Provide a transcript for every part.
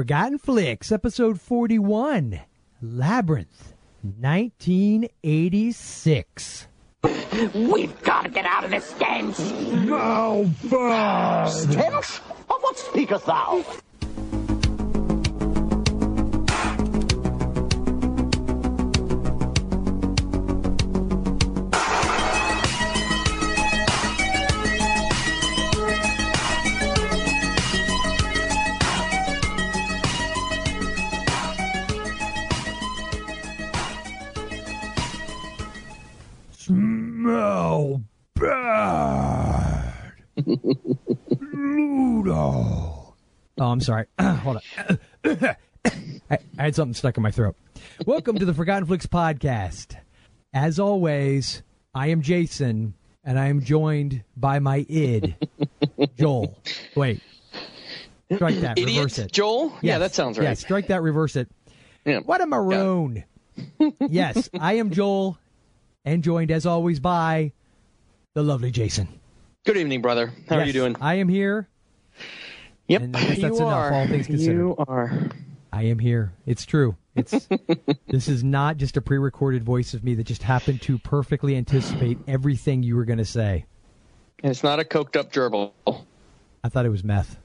Forgotten Flix, episode 41, Labyrinth, 1986. We've got to get out of this stench. No, bird! Stench? Of what speakest thou? Ludo. Oh, I'm sorry. Hold on. I, I had something stuck in my throat. Welcome to the Forgotten Flix podcast. As always, I am Jason, and I am joined by my id, Joel. Wait. Strike that. Idiot, reverse it. Joel? Yeah, that sounds right. Yes, strike that, reverse it. Yeah. What a maroon. yes, I am Joel, and joined as always by the lovely Jason. Good evening, brother. How are you doing? I am here. Yep, and I you that's enough, are. all things considered. You are. I am here. It's true. It's this is not just a pre-recorded voice of me that just happened to perfectly anticipate everything you were going to say. And it's not a coked up gerbil. I thought it was meth.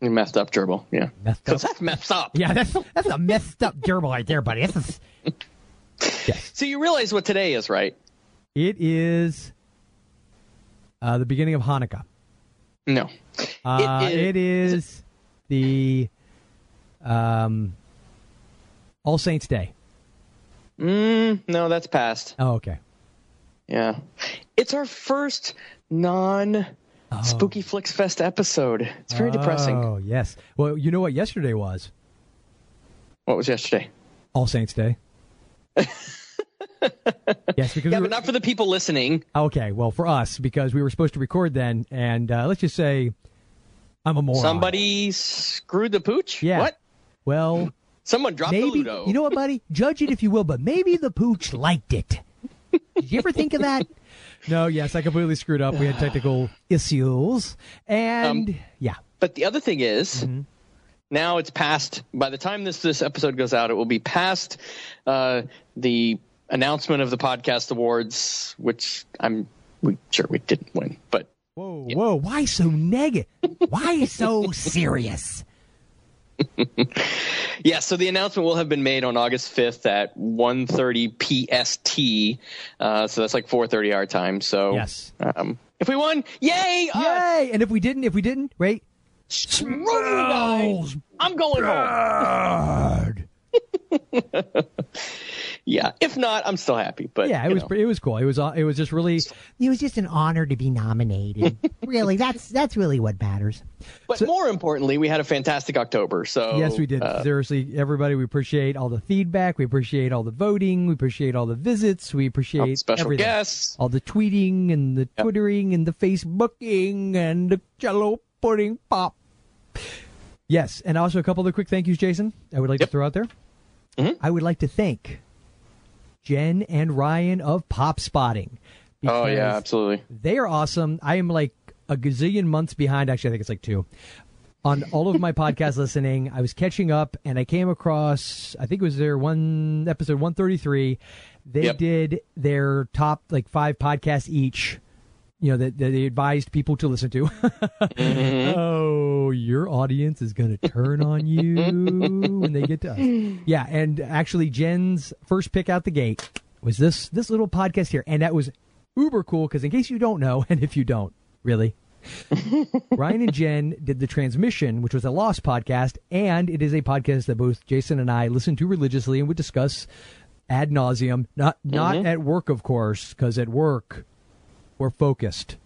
You messed up gerbil. Yeah. Messed up. that's messed up. Yeah, that's that's a messed up gerbil right there, buddy. That's a, yes, So you realize what today is, right? it is uh, the beginning of Hanukkah. No. Uh, It is- it is the um, All Saints Day. Mm, no, that's past. Oh, okay. Yeah. It's our first non Spooky Flicks Fest episode. It's very depressing. Oh, yes. Well, you know what yesterday was? What was yesterday? All Saints Day. yes, because Yeah, we were, but not for the people listening. okay. Well, for us, because we were supposed to record then, and uh, let's just say I'm a moron. Somebody screwed the pooch? Yeah. What? Well, Someone dropped maybe the Ludo. you know what, buddy? Judge it if you will, but maybe the pooch liked it. Did you ever think of that? No. Yes, I completely screwed up. We had technical issues, and Um, yeah. But the other thing is, Mm-hmm. now it's past. By the time this this episode goes out, it will be past uh, the announcement of the podcast awards, which I'm we, sure we didn't win, but Whoa, whoa! Why so negative? Why so serious? yeah. So the announcement will have been made on August 5th at 1:30 PST. Uh, so that's like 4:30 our time. So Yes. um, if we won, yay! us! Yay! And if we didn't, if we didn't, wait. Screw! I'm going home. Bad. Yeah. If not, I'm still happy. But Yeah, it was know. it was cool. It was it was just really It was just an honor to be nominated. really, that's that's really what matters. But more importantly, we had a fantastic October. So yes, we did. uh, Seriously, everybody, we appreciate all the feedback. We appreciate all the voting. We appreciate all the visits. We appreciate all the special everything. guests. all the tweeting and the twittering and the Facebooking and the Jello pudding pop. Yes, and also a couple of quick thank yous, Jason. I would like Yep. to throw out there. Mhm. I would like to thank Jen and Ryan of Pop Spotting. Oh yeah, absolutely. They are awesome. I am like a gazillion months behind. Actually, I think it's like two. On all of my podcast listening, I was catching up and I came across, I think it was their one episode 133. They Yep. did their top like five podcasts each, you know, that, that they advised people to listen to. Mm-hmm. Oh, your audience is going to turn on you when they get to us. Yeah. And actually, Jen's first pick out the gate was this, this little podcast here. And that was uber cool because in case you don't know, and if you don't, really, Ryan and Jen did the transmission, which was a lost podcast, and it is a podcast that both Jason and I listen to religiously and would discuss ad nauseum. Not not mm-hmm. at work, of course, because at work we're focused,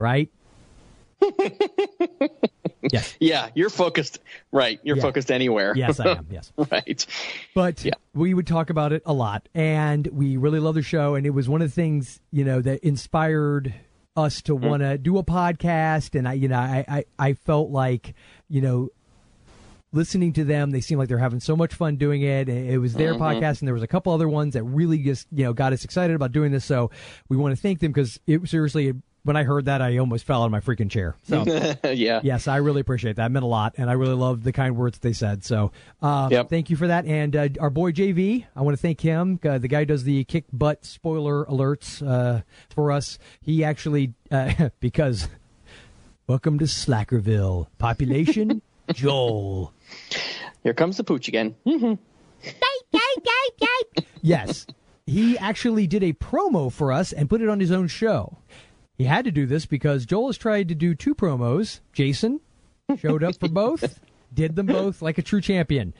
right? yes, Yeah, you're focused. Right, you're Yeah. focused anywhere. yes, I am. Yes. right. But Yeah. we would talk about it a lot, and we really love the show. And it was one of the things you know that inspired us to mm-hmm. want to do a podcast. And I, you know, I, I, I felt like you know, listening to them, they seem like they're having so much fun doing it. It was their podcast, and there was a couple other ones that really just you know got us excited about doing this. So we want to thank them because it seriously. when I heard that, I almost fell out of my freaking chair. So yeah. yes, I really appreciate that. It meant a lot, and I really love the kind words they said. So uh, Yep. thank you for that. And uh, our boy JV, I want to thank him. Uh, the guy does the kick butt spoiler alerts uh, for us. He actually uh, because welcome to Slackerville, population Joel. Here comes the pooch again. Mm-hmm. Yes. He actually did a promo for us and put it on his own show. He had to do this because Joel has tried to do two promos. Jason showed up for both, did them both like a true champion.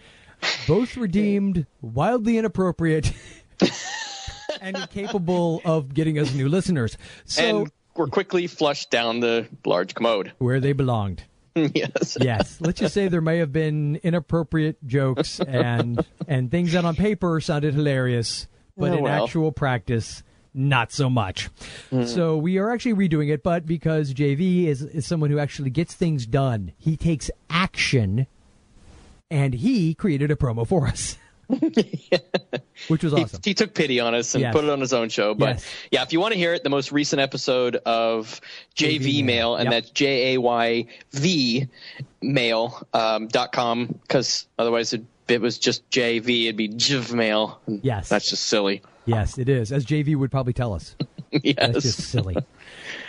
Both were deemed wildly inappropriate and incapable of getting us new listeners. So, and we're quickly flushed down the large commode. where they belonged. yes. Yes, let's just say there may have been inappropriate jokes and and things that on paper sounded hilarious, but Oh, in well. actual practice, not so much. Hmm. So we are actually redoing it, but because JV is is someone who actually gets things done, he takes action, and he created a promo for us, which was awesome. he took pity on us and Yes. put it on his own show. But Yes. yeah, if you want to hear it, the most recent episode of JV, Mail, and Yep. that's J A Y V Mail um, dot com, because otherwise it, it was just JV, it'd be JV Mail. Yes. That's just silly. Yes, it is, as JV would probably tell us. That's yes. just silly.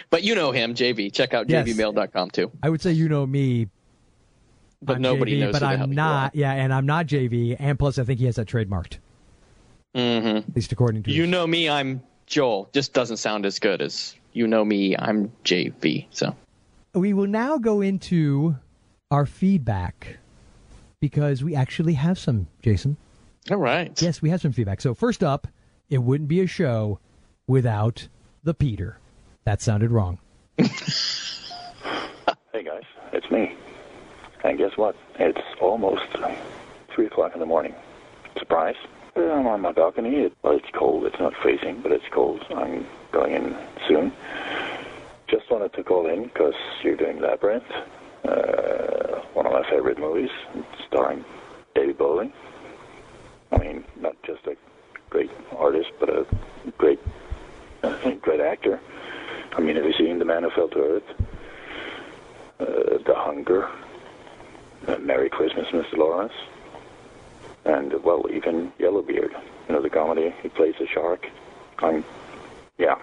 But you know him, JV. Check out Yes. JVMail.com too. I would say you know me, But I'm nobody JV, knows But who the hell I'm you not. Yeah, and I'm not JV. And plus, I think he has that trademarked. Mm-hmm. At least according to You know me, I'm Joel. Just doesn't sound as good as you know me, I'm JV. So we will now go into our feedback because we actually have some, Jason. all right. Yes, we have some feedback. So first up, it wouldn't be a show without the Peter. That sounded wrong. Hey guys, it's me. And guess what? It's almost uh, three o'clock in the morning. Surprise! I'm on my balcony. It, well, it's cold. It's not freezing, but it's cold. I'm going in soon. Just wanted to call in because you're doing Labyrinth, uh, one of my favorite movies, starring David Bowie. I mean, not just a great artist, but a great, great actor. I mean, have you seen The Man Who Fell to Earth? uh, The Hunger, Merry Christmas, Mr. Lawrence, and uh, well, even Yellowbeard. You know the comedy. He plays a shark. I'm, yeah,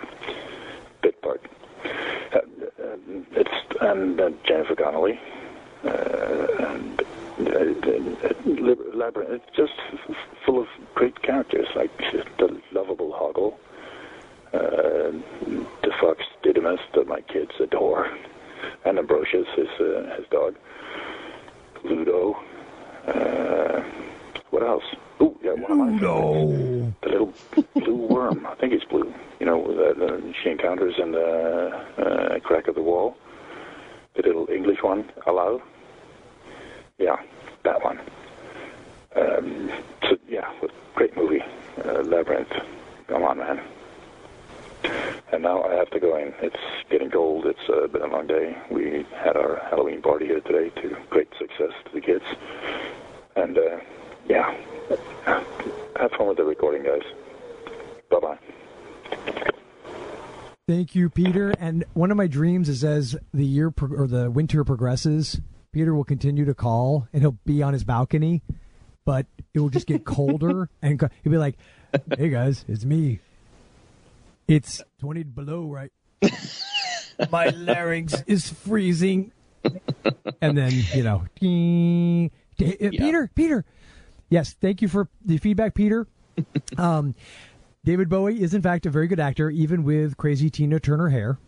bit part. Uh, uh, it's and uh, Jennifer Connelly. Uh, and, uh, uh, Labyrinth. It's just full of great characters like the lovable Hoggle, uh, the fox Didymus that my kids adore and Ambrosius, his uh, his dog, Ludo. Uh, what else? Oh, yeah, one of my favorites. The little blue worm. I think it's blue. You know, the, the, she encounters in the uh, crack of the wall. The little English one, hello. Yeah, that one. Um, so, yeah, great movie. Uh, Labyrinth. Come on, man. And now I have to go in. It's getting cold. It's uh, been a long day. We had our Halloween party here today to great success to the kids. And uh, yeah, have fun with the recording, guys. Bye bye. Thank you, Peter. And one of my dreams is as the year pro- or the winter progresses, Peter will continue to call and he'll be on his balcony, but it will just get colder and co- he'll be like, "Hey guys, it's me. It's 20 below, right? My larynx is freezing." And then, you know, ding, uh, Peter, Peter. Yes, thank you for the feedback, Peter. Um, David Bowie is in fact a very good actor, even with crazy Tina Turner hair.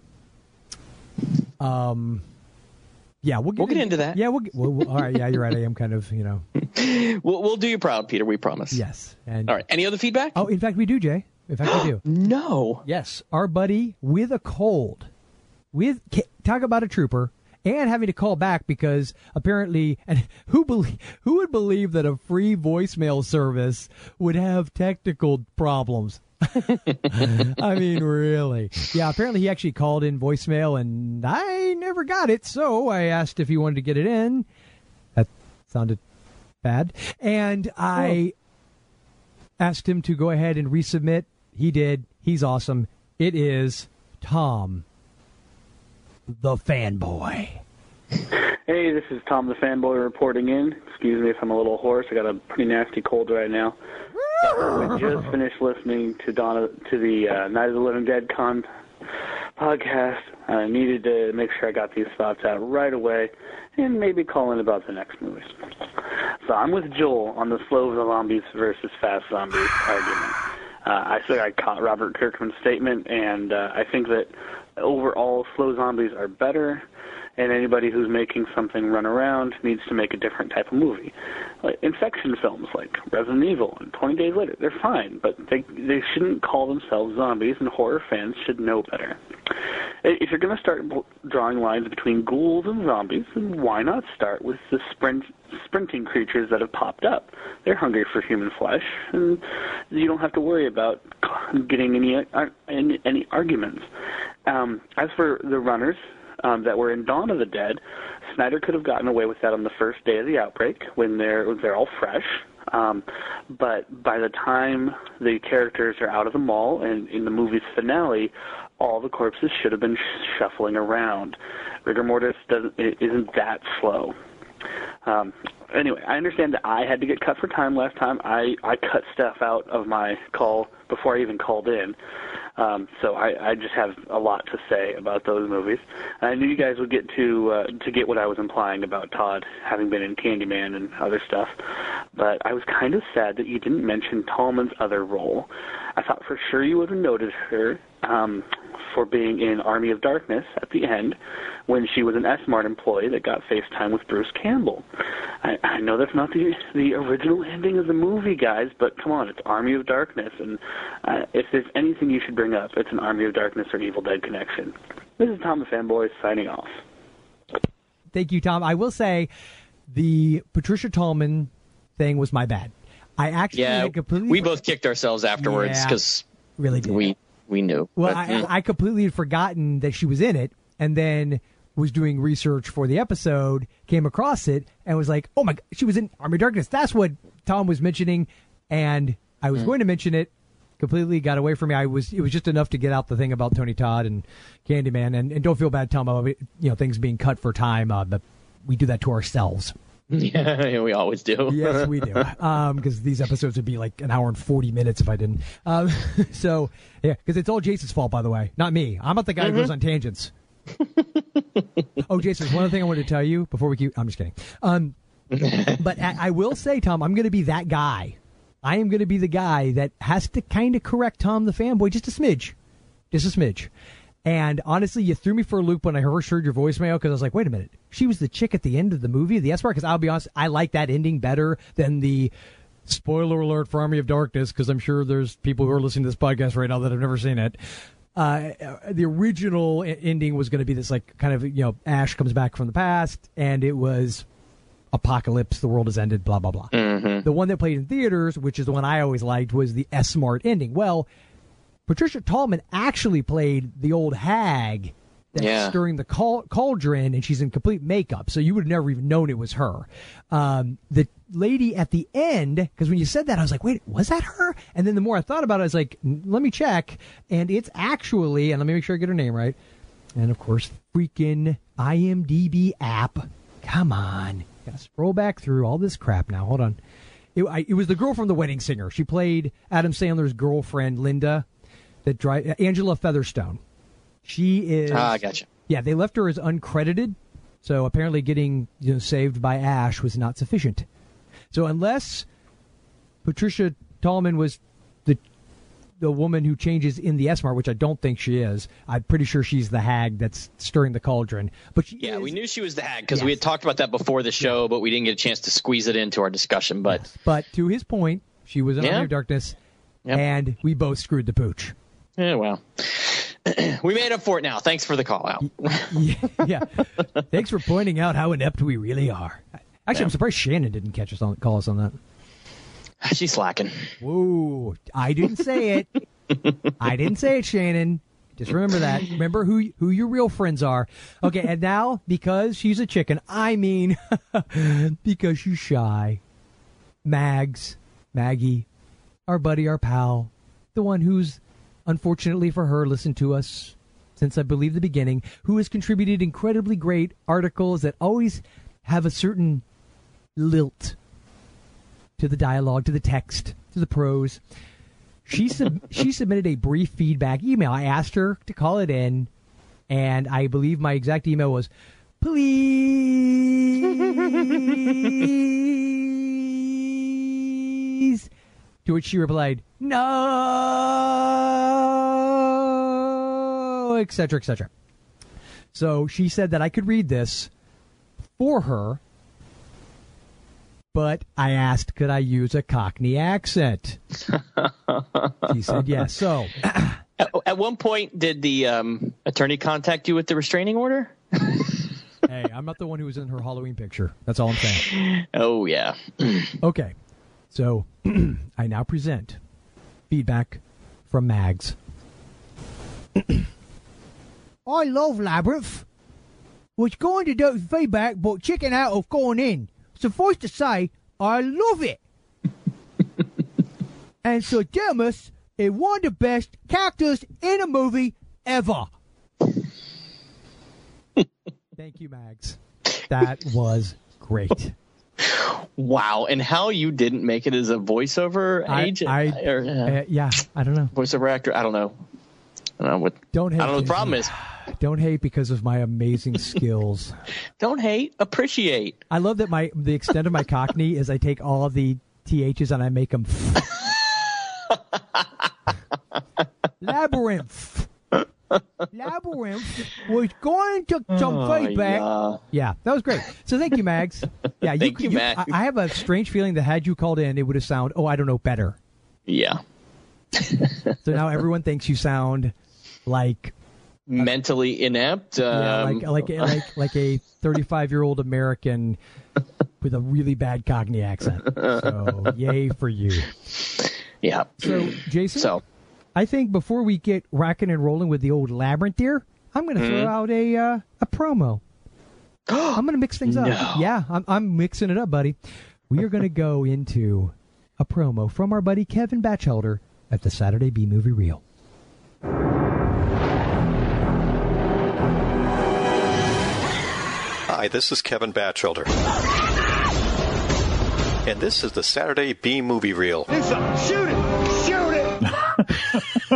Um, yeah, we'll get, We'll get into that. Yeah, we'll, get, we'll, we'll- all right. Yeah, you're right. I am kind of, you know, We'll, we'll do you proud, Peter. We promise. yes. And All right. Any other feedback? oh, in fact, we do, Jay. In fact, we do. No. Yes, our buddy with a cold, with talk about a trooper, and having to call back because apparently, and who believe who would believe that a free voicemail service would have technical problems? I mean, really? Yeah. Apparently, he actually called in voicemail, and I never got it. So I asked if he wanted to get it in. That sounded bad, and I asked him to go ahead and resubmit. He did. He's awesome. It is Tom the fanboy. Hey, this is Tom the Fanboy reporting in. Excuse me if I'm a little hoarse. I got a pretty nasty cold right now. I just finished listening to Donna to the uh, Night of the Living Dead con podcast. I needed to make sure I got these thoughts out right away, and maybe call in about the next movies. So I'm with Joel on the slow zombies versus fast zombies argument. Uh, I think I caught Robert Kirkman's statement, and uh, I think that overall slow zombies are better and anybody who's making something run around needs to make a different type of movie. Like infection films like Resident Evil and 20 Days Later, they're fine, but they they shouldn't call themselves zombies, and horror fans should know better. If you're going to start drawing lines between ghouls and zombies, then why not start with the sprint sprinting creatures that have popped up? They're hungry for human flesh, and you don't have to worry about getting any any, any arguments. Um, as for the runners, um, that were in Dawn of the Dead, Snyder could have gotten away with that on the first day of the outbreak when they're they're all fresh. Um, but by the time the characters are out of the mall and in the movie's finale, all the corpses should have been shuffling around. Rigor mortis doesn't isn't that slow. Um, anyway, I understand that I had to get cut for time last time. I I cut stuff out of my call before I even called in. Um, so I, I just have a lot to say about those movies. I knew you guys would get to uh, to get what I was implying about Todd having been in Candyman and other stuff, but I was kind of sad that you didn't mention Tallman's other role. I thought for sure you would have noted her um, for being in Army of Darkness at the end when she was an S-Mart employee that got FaceTime with Bruce Campbell. I, I know that's not the the original ending of the movie, guys, but come on, it's Army of Darkness, and uh, if there's anything you should bring up, it's an Army of Darkness or Evil Dead connection. This is Tom the Fanboy signing off. Thank you, Tom. I will say the Patricia Tallman thing was my bad. I actually yeah, completely we both kicked ourselves afterwards because yeah, really did. we we knew. Well, but, I, I completely had forgotten that she was in it, and then was doing research for the episode, came across it, and was like, "Oh my!" God, she was in Army Darkness. That's what Tom was mentioning, and I was mm. going to mention it. Completely got away from me. I was. It was just enough to get out the thing about Tony Todd and Candyman, and, and don't feel bad, Tom, about you know things being cut for time. Uh, but we do that to ourselves. Yeah, we always do. yes, we do. Because um, these episodes would be like an hour and forty minutes if I didn't. Um, so yeah, because it's all Jason's fault, by the way, not me. I'm not the guy mm-hmm. who goes on tangents. oh, Jason, one other thing I wanted to tell you before we keep. I'm just kidding. Um, but I, I will say, Tom, I'm going to be that guy. I am going to be the guy that has to kind of correct Tom the fanboy just a smidge, just a smidge. And honestly, you threw me for a loop when I first heard your voicemail because I was like, wait a minute, she was the chick at the end of the movie, the S-Mart. Because I'll be honest, I like that ending better than the spoiler alert for Army of Darkness because I'm sure there's people who are listening to this podcast right now that have never seen it. Uh, the original ending was going to be this like kind of you know Ash comes back from the past and it was apocalypse, the world has ended, blah blah blah. Mm-hmm. The one that played in theaters, which is the one I always liked, was the S-Mart ending. Well, Patricia Tallman actually played the old hag that's yeah. stirring the cauldron, and she's in complete makeup, so you would have never even known it was her. Um, the lady at the end, because when you said that, I was like, wait, was that her? And then the more I thought about it, I was like, let me check, and it's actually, and let me make sure I get her name right. And of course, freaking IMDb app. Come on, gotta scroll back through all this crap now. Hold on. It, I, it was the girl from The Wedding Singer. She played Adam Sandler's girlfriend, Linda. That dri- Angela Featherstone. She is. Ah, gotcha. Yeah, they left her as uncredited, so apparently getting you know saved by Ash was not sufficient. So unless Patricia Tallman was the the woman who changes in the S-Mart, which I don't think she is. I'm pretty sure she's the hag that's stirring the cauldron. But yeah, is, we knew she was the hag because yes. we had talked about that before the show, but we didn't get a chance to squeeze it into our discussion. But yes. but to his point, she was in yeah. Of Darkness, yep. and we both screwed the pooch. Yeah, well. we made up for it now. Thanks for the call out. yeah, yeah. Thanks for pointing out how inept we really are. Actually, yeah. I'm surprised Shannon didn't catch us on call us on that. She's slacking. Whoa! I didn't say it. I didn't say it, Shannon. Just remember that. Remember who who your real friends are. Okay, and now because she's a chicken, I mean because she's shy. Mags, Maggie, our buddy, our pal, the one who's unfortunately for her, listened to us since I believe the beginning, who has contributed incredibly great articles that always have a certain lilt to the dialogue, to the text, to the prose. She sub- she submitted a brief feedback email. I asked her to call it in, and I believe my exact email was, "Please." To which she replied, "No," etc., etc. So she said that I could read this for her, but I asked, could I use a Cockney accent? she said yes. So At, at one point, did the um, attorney contact you with the restraining order? hey, I'm not the one who was in her Halloween picture. That's all I'm saying. Oh yeah. Okay. So I now present feedback from Mags. I love Labyrinth. Was going to do feedback, but chicken out of going in. Suffice to say, I love it. and Sir Demus is one of the best characters in a movie ever. Thank you, Mags. That was great. Wow. And how you didn't make it as a voiceover I- agent I- or uh, Uh, yeah, I don't know. voiceover actor? I don't know. I don't know what. Don't hate. I don't know the problem is. Don't hate because of my amazing skills. Don't hate, appreciate. I love that my the extent of my Cockney is I take all of the ths and I make them labyrinth. Labyrinth was going to some Oh, feedback. yeah. Yeah, that was great. So thank you, Mags. Yeah, Thank you, Mags. I, have a strange feeling that had you called in, it would have sounded. Oh, I don't know, better. Yeah. So now everyone thinks you sound like Mentally inept. yeah, Um, like like like like a 35 year old American with a really bad Cockney accent. So yay for you. yeah. So Jason, So I think before we get rocking and rolling with the old labyrinth here, I'm going to throw out a uh, a promo. I'm going to mix things up. Yeah, I'm I'm mixing it up, buddy. We are going to go into a promo from our buddy Kevin Batchelder at the Saturday B Movie Reel. Hi, this is Kevin Batchelder. And this is the Saturday B Movie Reel. Shoot it! Shoot it!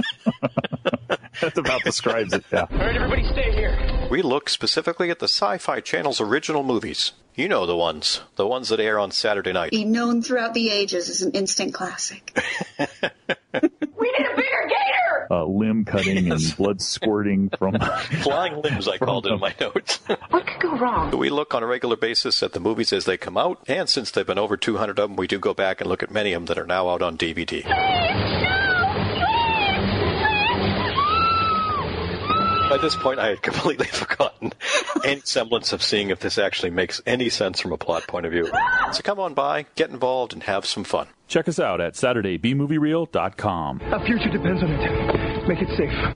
That about describes it. Yeah. All right, everybody, stay here. We look specifically at the Sci Fi Channel's original movies. You know the ones, the ones that air on Saturday night. Be known throughout the ages as an instant classic. We need a bigger gator! Uh, limb cutting and blood squirting from. Flying limbs, I called it in my notes. What could go wrong? we look on a regular basis at the movies as they come out, and since they've been over 200 of them, we do go back and look at many of them that are now out on DVD. By this point, I had completely forgotten any semblance of seeing if this actually makes any sense from a plot point of view. So come on by, get involved, and have some fun. Check us out at SaturdayBMovieReel.com. Our future depends on it. Make it safe.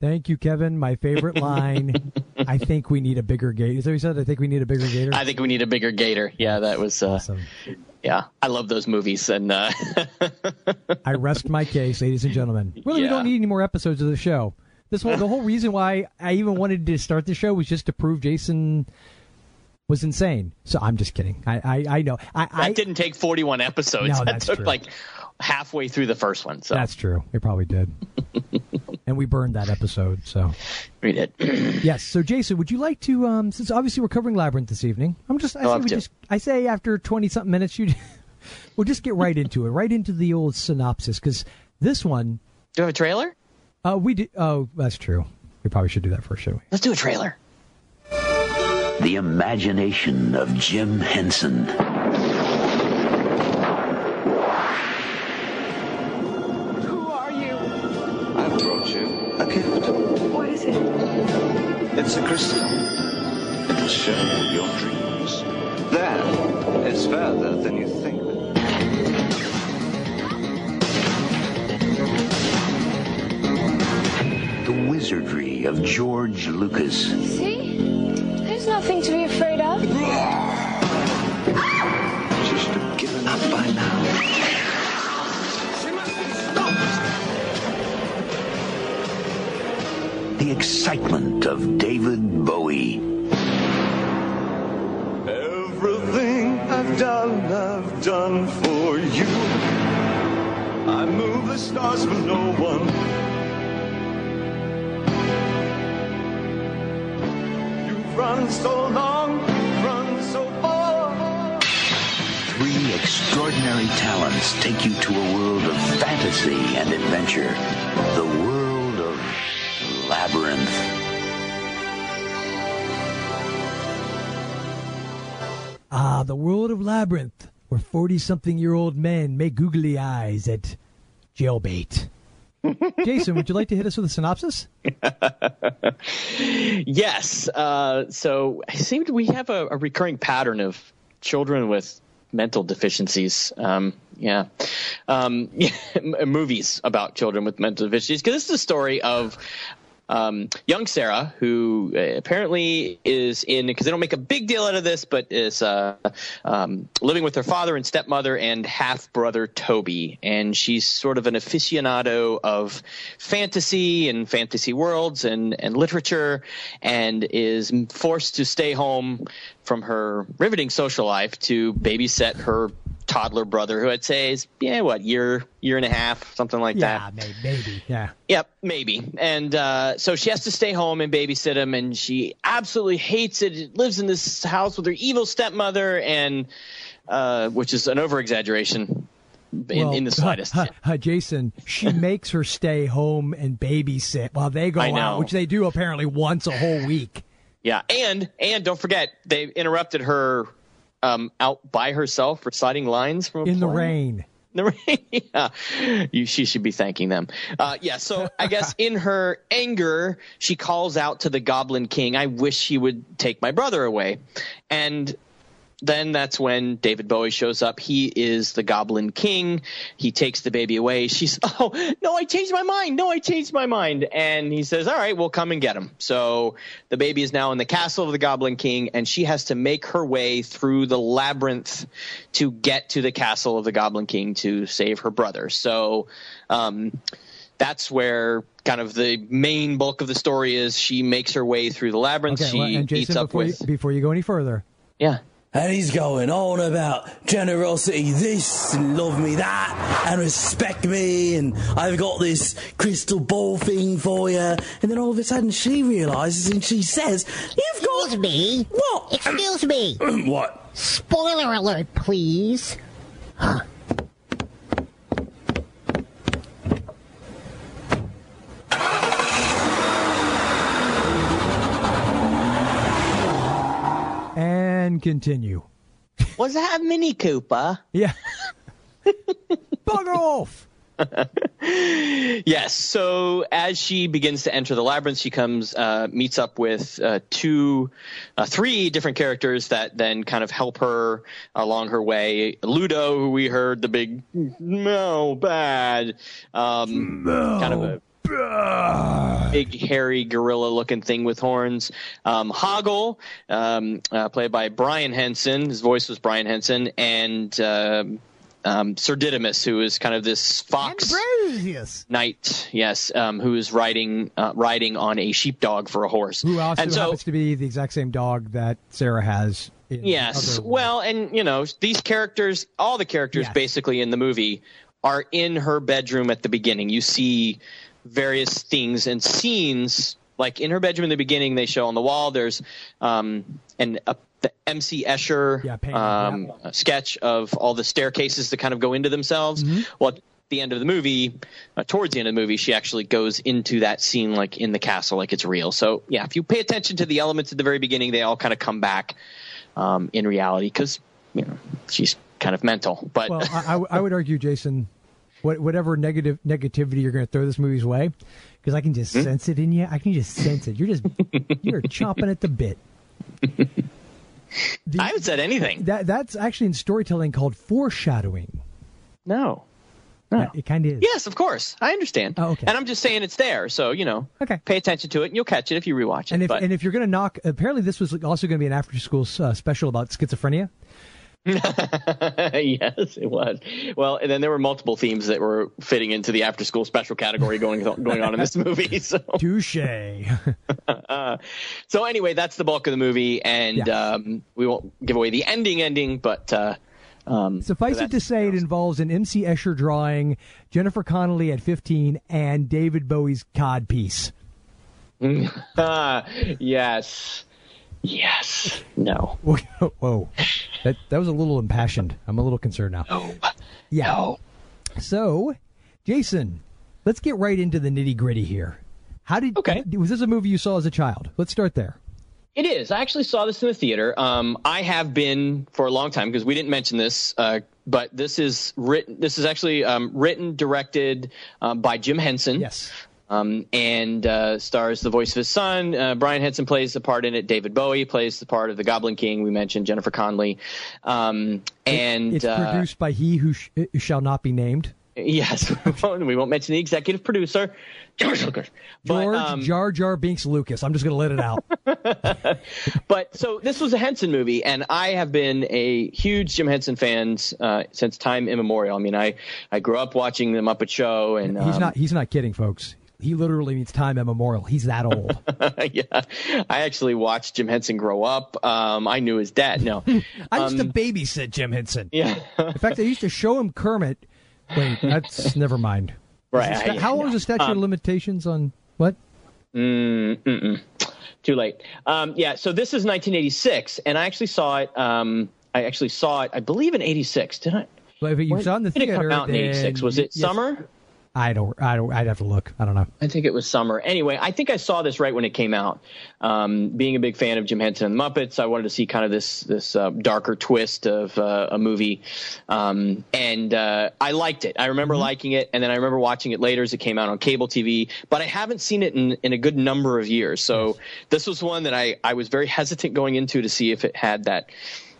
Thank you, Kevin. My favorite line. I think we need a bigger gator. Is that what you said? I think we need a bigger gator. I think we need a bigger gator. Yeah, that was. Uh, Awesome. yeah, I love those movies, and uh, I rest my case, ladies and gentlemen. Really, we don't need any more episodes of the show. This whole the whole reason why I even wanted to start the show was just to prove Jason was insane. So I'm just kidding. I I, I know. I, that I didn't take 41 episodes. No, that took true. like halfway through the first one. So that's true. It probably did. and we burned that episode. So we did. yes. So Jason, would you like to? Um, since obviously we're covering Labyrinth this evening, I'm just. I say we to. just. I say after 20 something minutes, you. we'll just get right into it. Right into the old synopsis because this one. Do you have a trailer? Uh, we did. Oh, that's true. We probably should do that first, should we? Let's do a trailer. The imagination of Jim Henson. Who are you? I've brought you a gift. What is it? It's a crystal. It'll show you your dreams. There, it's further than you think. Wizardry of George Lucas. See? There's nothing to be afraid of. She should have given up by now. She must be stopped. the excitement of David Bowie. Everything I've done, I've done for you. I move the stars for no one. Run so long, run so far. Three extraordinary talents take you to a world of fantasy and adventure. The world of Labyrinth. Ah, the world of Labyrinth, where 40 something year old men make googly eyes at jailbait. Jason, would you like to hit us with a synopsis? yes. Uh, so it seemed we have a, a recurring pattern of children with mental deficiencies. Um, yeah. Um, movies about children with mental deficiencies. Because this is a story of um, young Sarah, who uh, apparently is in, because they don't make a big deal out of this, but is uh, um, living with her father and stepmother and half brother Toby. And she's sort of an aficionado of fantasy and fantasy worlds and, and literature and is forced to stay home from her riveting social life to babysit her toddler brother who I'd say is yeah what year year and a half something like yeah, that maybe, maybe. Yeah. Yep, maybe. And uh, so she has to stay home and babysit him, and she absolutely hates it. Lives in this house with her evil stepmother, and uh, which is an over exaggeration in, Well, in the slightest. huh, huh, Jason, she makes her stay home and babysit while they go out, which they do apparently once a whole week. Yeah, and and don't forget they interrupted her um, out by herself reciting lines from In the rain. In the rain. yeah, you, she should be thanking them. Uh, yeah, so I guess in her anger, she calls out to the Goblin King, "I wish he would take my brother away," and then that's when David Bowie shows up. He is the Goblin King. He takes the baby away. She's, oh, no, I changed my mind. No, I changed my mind. And he says, all right, we'll come and get him. So the baby is now in the castle of the Goblin King, and she has to make her way through the labyrinth to get to the castle of the Goblin King to save her brother. So, um, that's where kind of the main bulk of the story is. She makes her way through the labyrinth. Okay, she well, and meets Jason, up before with. you, before you go any further, yeah. And he's going on about generosity this and love me that and respect me and I've got this crystal ball thing for you. And then all of a sudden she realises and she says, You've got. Excuse me. What? Excuse me. what? Spoiler alert, please. and continue. Was that a Mini Cooper? Yeah. Bugger off. yes. So as she begins to enter the labyrinth, she comes uh, meets up with uh, two, uh, three different characters that then kind of help her along her way. Ludo, who we heard the big no bad, um, kind of a big hairy gorilla looking thing with horns. Um, Hoggle, um, uh, played by Brian Henson. His voice was Brian Henson, and um, um, Sir Didymus, who is kind of this fox Ambrosius. knight, yes, um, who is riding uh, riding on a sheepdog for a horse. Who also and so, happens to be the exact same dog that Sarah has. In Yes. Well, and you know, these characters, all the characters Yes. basically in the movie are in her bedroom at the beginning. You see various things and scenes like in her bedroom in the beginning they show on the wall there's um an a, the MC Escher Yeah, um, sketch of all the staircases that kind of go into themselves. Mm-hmm. Well, at the end of the movie, uh, towards the end of the movie, she actually goes into that scene like in the castle, like it's real. So yeah, if you pay attention to the elements at the very beginning, they all kind of come back um, in reality because you know she's kind of mental. But Well, I, I w- I would argue, Jason, what, whatever negative negativity you're going to throw this movie's way, because I can just Hmm? sense it in you. I can just sense it. You're just you're chomping at the bit. The- I haven't said anything. That that's actually in storytelling called foreshadowing. No. No. It kind of is. Yes, of course, I understand. Oh, okay. And I'm just saying it's there, so you know, okay. pay attention to it, and you'll catch it if you rewatch it. And if but and if you're going to knock, apparently this was also going to be an after school uh, special about schizophrenia. yes, it was. Well, and then there were multiple themes that were fitting into the after school special category going going on in this movie. So Touche. uh, so anyway, that's the bulk of the movie, and um, we won't give away the ending ending, but uh, um, Suffice it to say, it involves an MC Escher drawing, Jennifer Connelly at 15, and David Bowie's cod piece. yes, yes, no. Whoa, that that was a little impassioned. I'm a little concerned now. No. Yeah. So, Jason, let's get right into the nitty gritty here. How did okay? Was this a movie you saw as a child? Let's start there. It is. I actually saw this in the theater. Um, I have been for a long time because we didn't mention this, uh, but this is written. This is actually um, written, directed um, by Jim Henson. Yes. Um, and uh, stars the voice of his son. Uh, Brian Henson plays the part in it. David Bowie plays the part of the Goblin King. We mentioned Jennifer Connelly. Um, and it's uh, produced by he who sh- shall not be named. Yes, we won't mention the executive producer, George Lucas. George um, Jar Jar Binks Lucas. I'm just going to let it out. but so this was a Henson movie, and I have been a huge Jim Henson fan uh, since time immemorial. I mean, I, I grew up watching the Muppet Show, and he's um, not he's not kidding, folks. He literally means time immemorial. He's that old. yeah, I actually watched Jim Henson grow up. Um, I knew his dad. No, I used um, to babysit Jim Henson. Yeah. In fact, I used to show him Kermit. Wait, that's never mind. Right. Is sta- how long is the statute of um, limitations on what? Mm. Too late. Um, yeah, so this is 1986, and I actually saw it. Um, I actually saw it, I believe, in '86. Did I? If you When saw it in the did it come out in '86? Was it yes. summer? I don't. I don't. I'd have to look. I don't know. I think it was summer. Anyway, I think I saw this right when it came out. Um, being a big fan of Jim Henson and the Muppets, I wanted to see kind of this this uh, darker twist of uh, a movie, um, and uh, I liked it. I remember liking it, and then I remember watching it later as it came out on cable TV. But I haven't seen it in, in a good number of years. So this was one that I I was very hesitant going into to see if it had that.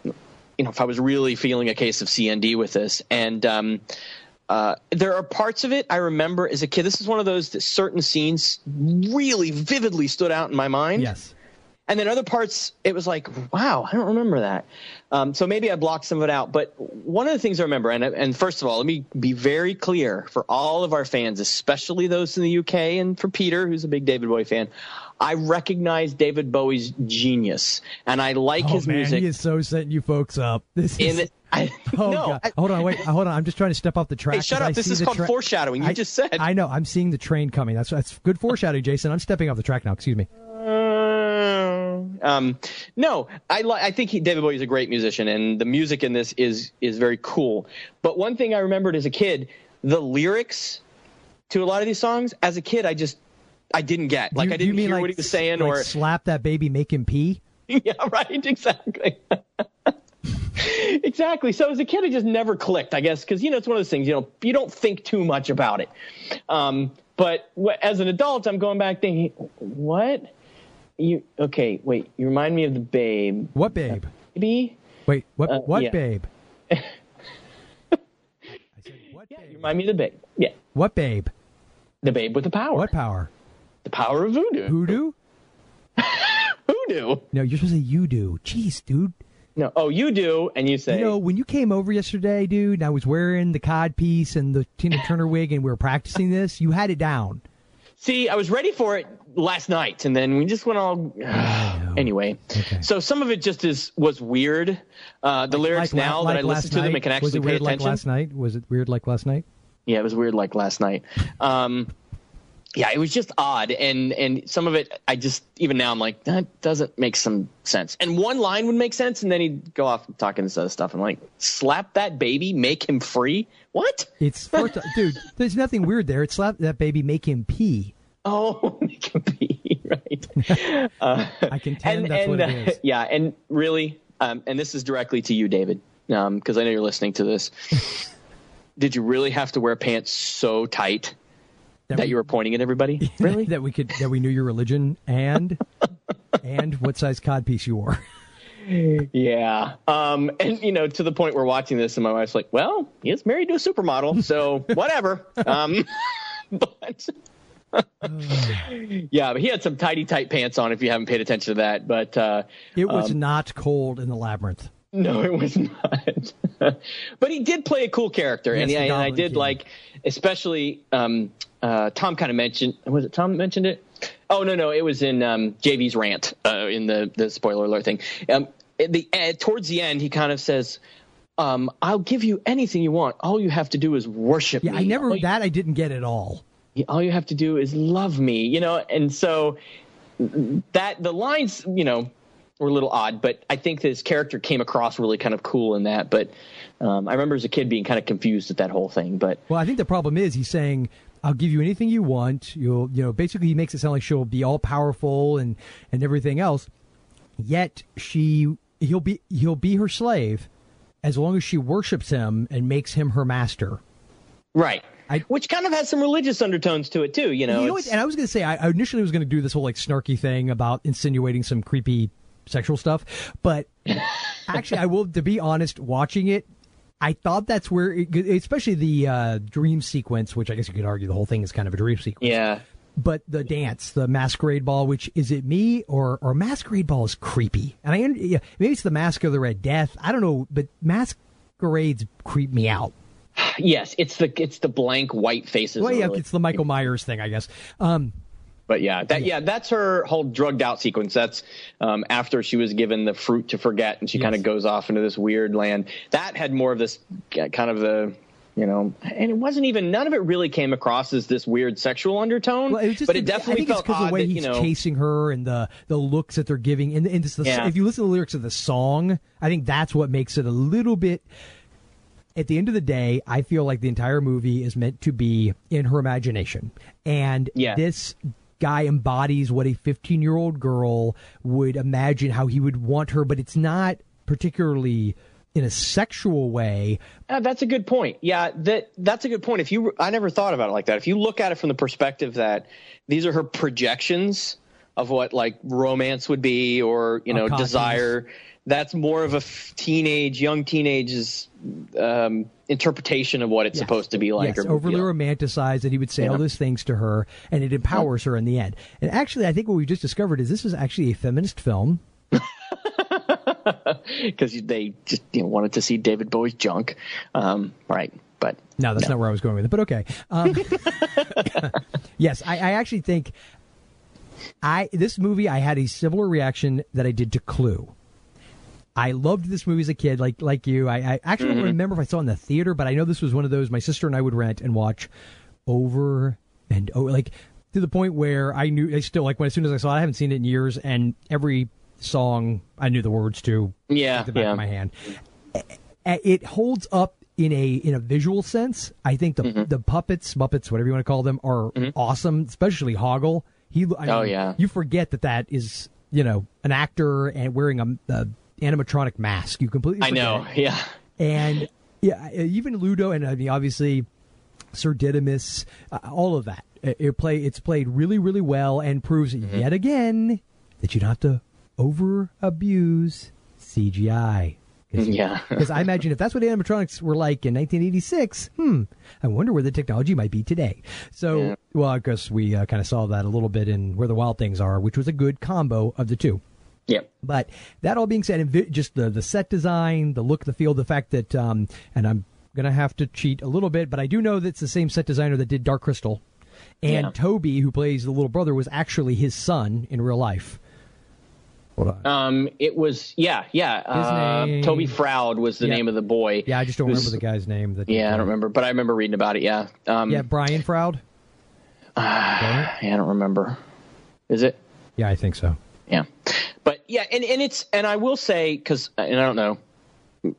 You know, if I was really feeling a case of CND with this, and um, uh, there are parts of it I remember as a kid. This is one of those that certain scenes really vividly stood out in my mind. Yes. And then other parts, it was like, wow, I don't remember that. Um, so maybe I blocked some of it out. But one of the things I remember, and, and first of all, let me be very clear for all of our fans, especially those in the UK, and for Peter, who's a big David Bowie fan. I recognize David Bowie's genius, and I like oh his man, music. he is so setting you folks up. This is. I, oh no, god! I- hold on, wait, hold on. I'm just trying to step off the track. Hey, shut up. I This is called tra- foreshadowing. You I- just said. I know. I'm seeing the train coming. That's that's good foreshadowing, Jason. I'm stepping off the track now. Excuse me. Um, no, I li- I think he, David Bowie is a great musician, and the music in this is is very cool. But one thing I remembered as a kid, the lyrics to a lot of these songs, as a kid, I just I didn't get. Like You- I didn't hear like, what he was saying, like or slap that baby, make him pee. yeah, right, exactly. exactly. So as a kid, it just never clicked, I guess, because you know it's one of those things. You know, you don't think too much about it. Um, but as an adult, I'm going back thinking, what? You okay? Wait, you remind me of the Babe. What babe? Baby. Wait, what? Uh, what yeah. babe? You remind me of the Babe. Yeah, What babe? the Babe with the power. What power? The power of voodoo. Hoodoo? Voodoo. No, you're supposed to say you do. Jeez, dude. No. Oh, you do, and you say. You know, when you came over yesterday, dude, and I was wearing the cod piece and the Tina Turner wig, and we were practicing this, you had it down. See, I was ready for it last night, and then we just went all. anyway, so some of it just is was weird. Uh, the lyrics Like now like that I listen to them night? and can Was actually it pay weird attention. like last night? Was it weird like last night? Yeah, it was weird like last night. Um, yeah, it was just odd, and and some of it I just even now I'm like that doesn't make some sense. And one line would make sense, and then he'd go off talking this other stuff. I'm like, slap that baby, make him free. What? It's dude. There's nothing weird there. It's slap that baby, make him pee. Oh, make him pee, right? Uh, I contend and, that's and, what uh, it is. Yeah, and really, um, and this is directly to you, David, because I know you're listening to this. Did you really have to wear pants so tight that, you were pointing at everybody? Really? that we could that we knew your religion and and what size codpiece you wore. Yeah. Um, and you know, to the point we're watching this, and my wife's like, "Well, he is married to a supermodel, so whatever." um, but yeah, but he had some tidy tight pants on. If you haven't paid attention to that, but uh, It was um, not cold in the labyrinth. No, it was not. but he did play a cool character, and, Yes, I, and I did King. like, especially um, uh, Tom kind of mentioned. Was it Tom mentioned it? Oh no, no, it was in um, JV's rant uh, in the the spoiler alert thing. Um, the uh, towards the end, he kind of says. Um, I'll give you anything you want. All you have to do is worship me. Yeah, me. I never All that I didn't get at all. all you have to do is love me, you know. And so that the lines, you know, were a little odd, but I think his character came across really kind of cool in that. But um, I remember as a kid being kind of confused at that whole thing. But Well, I think the problem is he's saying, "I'll give you anything you want." You'll, you know, basically he makes it sound like she'll be all powerful and and everything else. Yet she, he'll be he'll be her slave as long as she worships him and makes him her master. right, which kind of has some religious undertones to it too. You know, you know? And I was going to say, I I initially was going to do this whole like snarky thing about insinuating some creepy sexual stuff, but actually, I will. To be honest, watching it, I thought that's where, it, especially the uh, dream sequence, which I guess you could argue the whole thing is kind of a dream sequence. yeah. But the dance, the masquerade ball, which is it me or or masquerade ball is creepy, and I yeah, maybe it's the mask of the Red Death. I don't know, but masquerades creep me out. Yes, it's the it's the blank white faces. Well, yeah, really- it's the Michael Myers thing, I guess. Um, But yeah, that yeah, that's her whole drugged out sequence. That's um, after she was given the fruit to forget, and she kind of goes off into this weird land. That had more of this uh, kind of the, you know, and it wasn't even none of it really came across as this weird sexual undertone. Well, it just, but it definitely felt because the way that he's you know. chasing her and the the looks that they're giving, and, and the, Yeah. if you listen to the lyrics of the song, I think that's what makes it a little bit. At the end of the day, I feel like the entire movie is meant to be in her imagination, and Yeah. this guy embodies what a 15 year old girl would imagine how he would want her, but it's not particularly in a sexual way. Uh, that's a good point. Yeah, that that's a good point. If you, I never thought about it like that. If you look at it from the perspective that these are her projections of what like romance would be, or you know, desire, that's more of a f- teenage, young teenage's um, interpretation of what it's supposed to be like. yes, or overly you know. romanticized, and he would say all Yeah. those things to her, and it empowers her in the end. And actually, I think what we just discovered is this is actually a feminist film. because they just you know, wanted to see David Bowie's junk, um, right? But No, that's not where I was going with it, but okay. Um, yes, I, I actually think I this movie I had a similar reaction that I did to Clue. I loved this movie as a kid, like like you. I, I actually don't Mhm. remember if I saw it in the theater, but I know this was one of those my sister and I would rent and watch over and over, like to the point where I knew I still like when as soon as I saw it, I haven't seen it in years, and every song I knew the words to. Yeah, the back yeah. of my hand. It holds up in a in a visual sense. I think the Mm-hmm. the puppets, Muppets, whatever you want to call them, are awesome. Especially Hoggle. He, I Oh, mean, yeah. You forget that that is you know an actor and wearing a, a animatronic mask. You completely. I know, yeah. And yeah, even Ludo and I mean obviously Sir Didymus, uh, all of that. It, it play it's played really really well and proves Mm-hmm. yet again that you don't have to over abuse CGI. Yeah. Because I imagine if that's what animatronics were like in 1986, hmm, I wonder where the technology might be today. So, Yeah. well, I guess we uh, kind of saw that a little bit in Where the Wild Things Are, which was a good combo of the two. Yep. But that all being said, just the the set design, the look, the feel, the fact that, um, and I'm gonna have to cheat a little bit, but I do know that it's the same set designer that did Dark Crystal, and Yeah. Toby, who plays the little brother, was actually his son in real life. Hold on. Um, it was yeah, yeah. Uh, name- Toby Froud was the Yeah. name of the boy. Yeah, I just don't who's- remember the guy's name. That Yeah, I don't remember, but I remember reading about it. Yeah. Um, Yeah, Brian Froud. yeah, I don't remember. Is it? Yeah, I think so. Yeah, but yeah, and, and it's and I will say because and I don't know.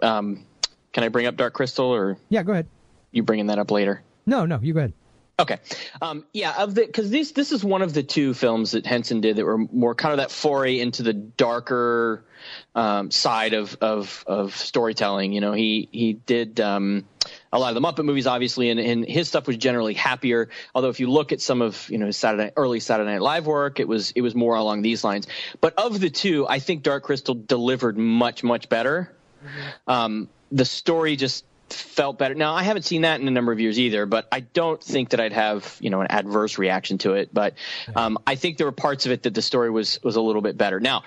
Um, can I bring up Dark Crystal or Yeah, go ahead. you bringing that up later? No, no, you go ahead. Okay. Um, yeah, of the because this this is one of the two films that Henson did that were more kind of that foray into the darker um, side of, of of storytelling. You know, he he did um, a lot of the Muppet movies, obviously, and, and his stuff was generally happier. Although, if you look at some of you know his Saturday early Saturday Night Live work, it was it was more along these lines. But of the two, I think Dark Crystal delivered much much better. Um, the story just felt better. Now I haven't seen that in a number of years either, but I don't think that I'd have you know an adverse reaction to it. But um, I think there were parts of it that the story was was a little bit better. Now.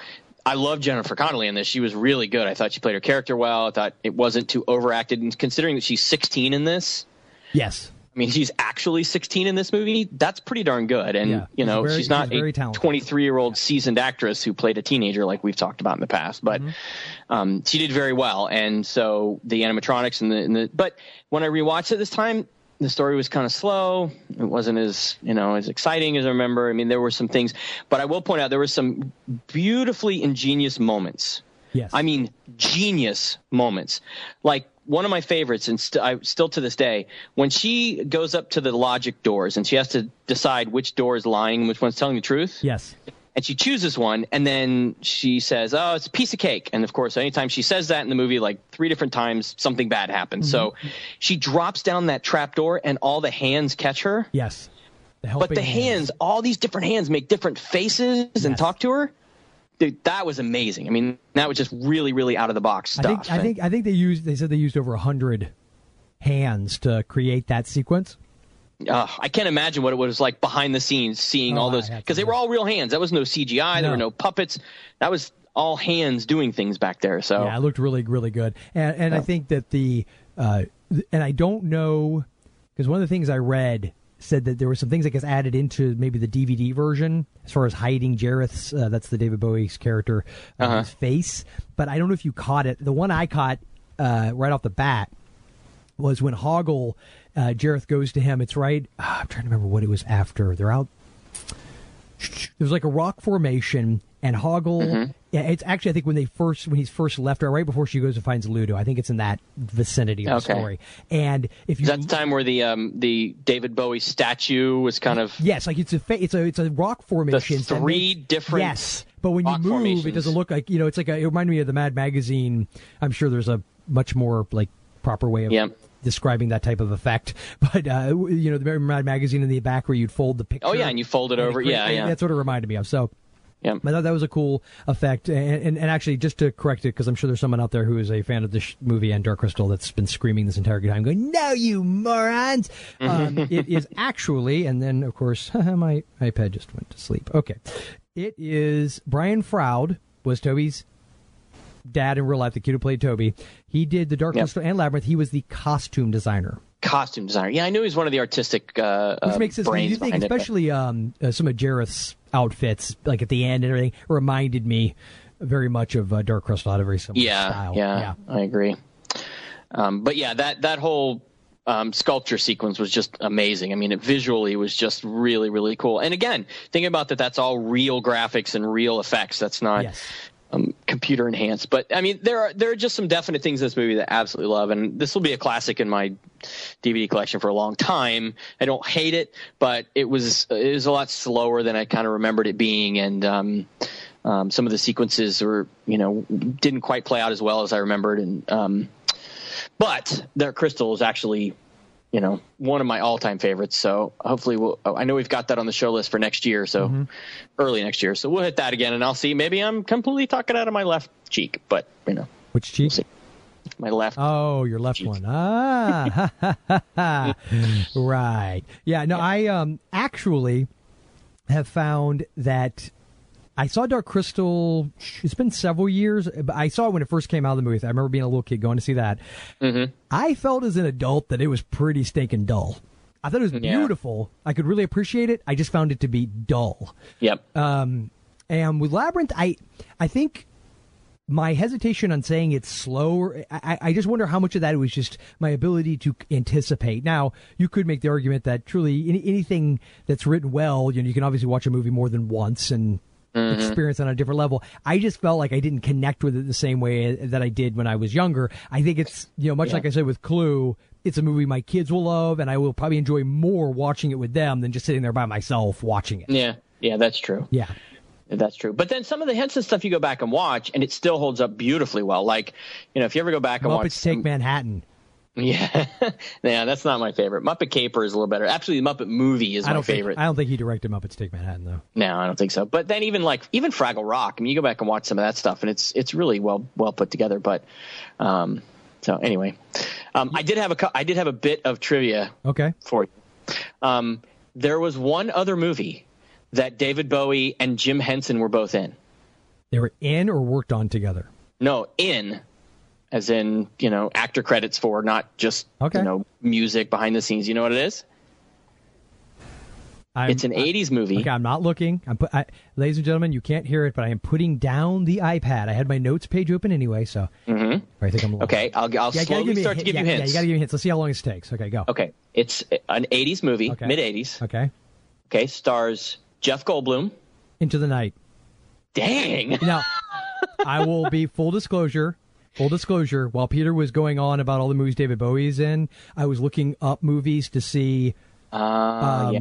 I love Jennifer Connelly in this. She was really good. I thought she played her character well. I thought it wasn't too overacted. And considering that she's 16 in this, Yes. I mean, she's actually 16 in this movie. That's pretty darn good. And Yeah, you know, she's very- she's not she's a 23 year old seasoned actress who played a teenager like we've talked about in the past. But Mm-hmm. um, she did very well. And so the animatronics and the, and the but when I rewatched it this time. The story was kind of slow. It wasn't as you know as exciting as I remember. I mean, there were some things, but I will point out there were some beautifully ingenious moments Yes. I mean, genius moments. Like one of my favorites, and st- I, still to this day, when she goes up to the logic doors and she has to decide which door is lying and which one's telling the truth. Yes. And she chooses one, and then she says, "Oh, it's a piece of cake." And of course, anytime she says that in the movie, like three different times, something bad happens. So mm-hmm. she drops down that trap door, and all the hands catch her. Yes. The But the hands, all these different hands make different faces and talk to her. Dude, that was amazing. I mean, that was just really, really out of the box I stuff. think I think I think they used they said they used over a hundred hands to create that sequence. uh, I can't imagine what it was like behind the scenes, seeing Oh, all those because they were all real hands. That was no CGI. There were No. no puppets. That was all hands doing things back there. So Yeah, it looked really, really good. And and I think that the uh, and I don't know because one of the things I read said that there were some things that gets added into maybe the DVD version as far as hiding Jareth's uh, that's the David Bowie's character uh, Uh-huh. his face. But I don't know if you caught it. The one I caught uh, right off the bat was when Hoggle uh, Jareth goes to him. It's right. ah, I'm trying to remember what it was after. They're out there's like a rock formation and Hoggle. Mm-hmm. Yeah, it's actually I think when they first when he's first left her right before she goes and finds Ludo. I think it's in that vicinity of the Okay. story. And if you is that the time where the um, the David Bowie statue was kind of yes, like it's a fa- it's a it's a rock formation. that three makes- different yes, but when you move, it doesn't look like you know. It's like a, it reminded me of the Mad Magazine. I'm sure there's a much more like proper way of. Yep. Describing that type of effect, but uh, you know the Mad Magazine in the back where you'd fold the picture. Oh, yeah, and you fold it over. create- Yeah, yeah. That's what it reminded me of. So Yeah. I thought that was a cool effect. And, and, and actually, just to correct it, because I'm sure there's someone out there who is a fan of this sh- movie and Dark Crystal that's been screaming this entire time, going, No, you morons! Um, it is actually, and then, of course, my iPad just went to sleep. Okay. It is Brian Froud was Toby's dad in real life, the kid who played Toby. He did the Dark Yep. Crystal and Labyrinth. He was the costume designer. costume designer. Yeah, I knew he was one of the artistic uh, Which uh, makes sense. You think, behind it, especially um, uh, some of Jareth's outfits, like at the end and everything, reminded me very much of uh, Dark Crystal. Had a very similar yeah, style. Yeah, I agree. Um, but yeah, that that whole um, sculpture sequence was just amazing. I mean, it visually was just really, really cool. And again, thinking about that, that's all real graphics and real effects. That's not um, computer enhanced. But I mean, there are there are just some definite things in this movie that I absolutely love, and this will be a classic in my DVD collection for a long time. I don't hate it, but it was it was a lot slower than I kind of remembered it being, and um, um, some of the sequences were you know didn't quite play out as well as I remembered, and um, but Dark Crystal is actually you know one of my all-time favorites. So hopefully, we'll. I know we've got that on the show list for next year, so early next year. So we'll hit that again, and I'll see. Maybe I'm completely talking out of my left cheek, but you know, Which cheek? my left. Oh, your left one. Ah, right. Yeah. No, I um actually have found that I saw Dark Crystal. It's been several years, but I saw it when it first came out of the movie. I remember being a little kid going to see that. Mm-hmm. I felt as an adult that it was pretty stinking dull. I thought it was Yeah. beautiful. I could really appreciate it. I just found it to be dull. Yep. Um, and with Labyrinth, I I think my hesitation on saying it's slow, I, I just wonder how much of that was just my ability to anticipate. Now, you could make the argument that truly any, anything that's written well, you know, you can obviously watch a movie more than once and Mhm. experience on a different level. I just felt like I didn't connect with it the same way that I did when I was younger. I think it's, you know, much Yeah. like I said with Clue, it's a movie my kids will love, and I will probably enjoy more watching it with them than just sitting there by myself watching it. Yeah, yeah, that's true. Yeah. That's true. But then some of the Henson stuff you go back and watch, and it still holds up beautifully well. Like, you know, if you ever go back and watch Muppets Take Manhattan. Yeah, yeah, that's not my favorite. Muppet Caper is a little better. Actually, the Muppet Movie is I my favorite. I don't think he directed Muppets Take Manhattan though. No, I don't think so. But then even like even Fraggle Rock, I mean, you go back and watch some of that stuff, and it's it's really well well put together. But um, so anyway, um, I did have a I did have a bit of trivia Okay. for you. Um, there was one other movie that David Bowie and Jim Henson were both in. They were in or worked on together. No, in, as in you know actor credits for, not just Okay. you know music behind the scenes. You know what it is? I'm, It's an '80s movie. Okay, I'm not looking. I'm put, I, ladies and gentlemen, you can't hear it, but I am putting down the iPad. I had my notes page open anyway, so Mhm. I think I'm lost. Okay, I'll, I'll Yeah, slowly give me a start to give yeah, you Yeah, hints. you got to give me hints. Let's see how long this takes. Okay, go. Okay, it's an '80s movie, Okay. mid '80s. Okay. Okay, stars Jeff Goldblum. Into the night. Dang. Now, I will be full disclosure. Full disclosure. While Peter was going on about all the movies David Bowie's in, I was looking up movies to see Uh, um, yeah.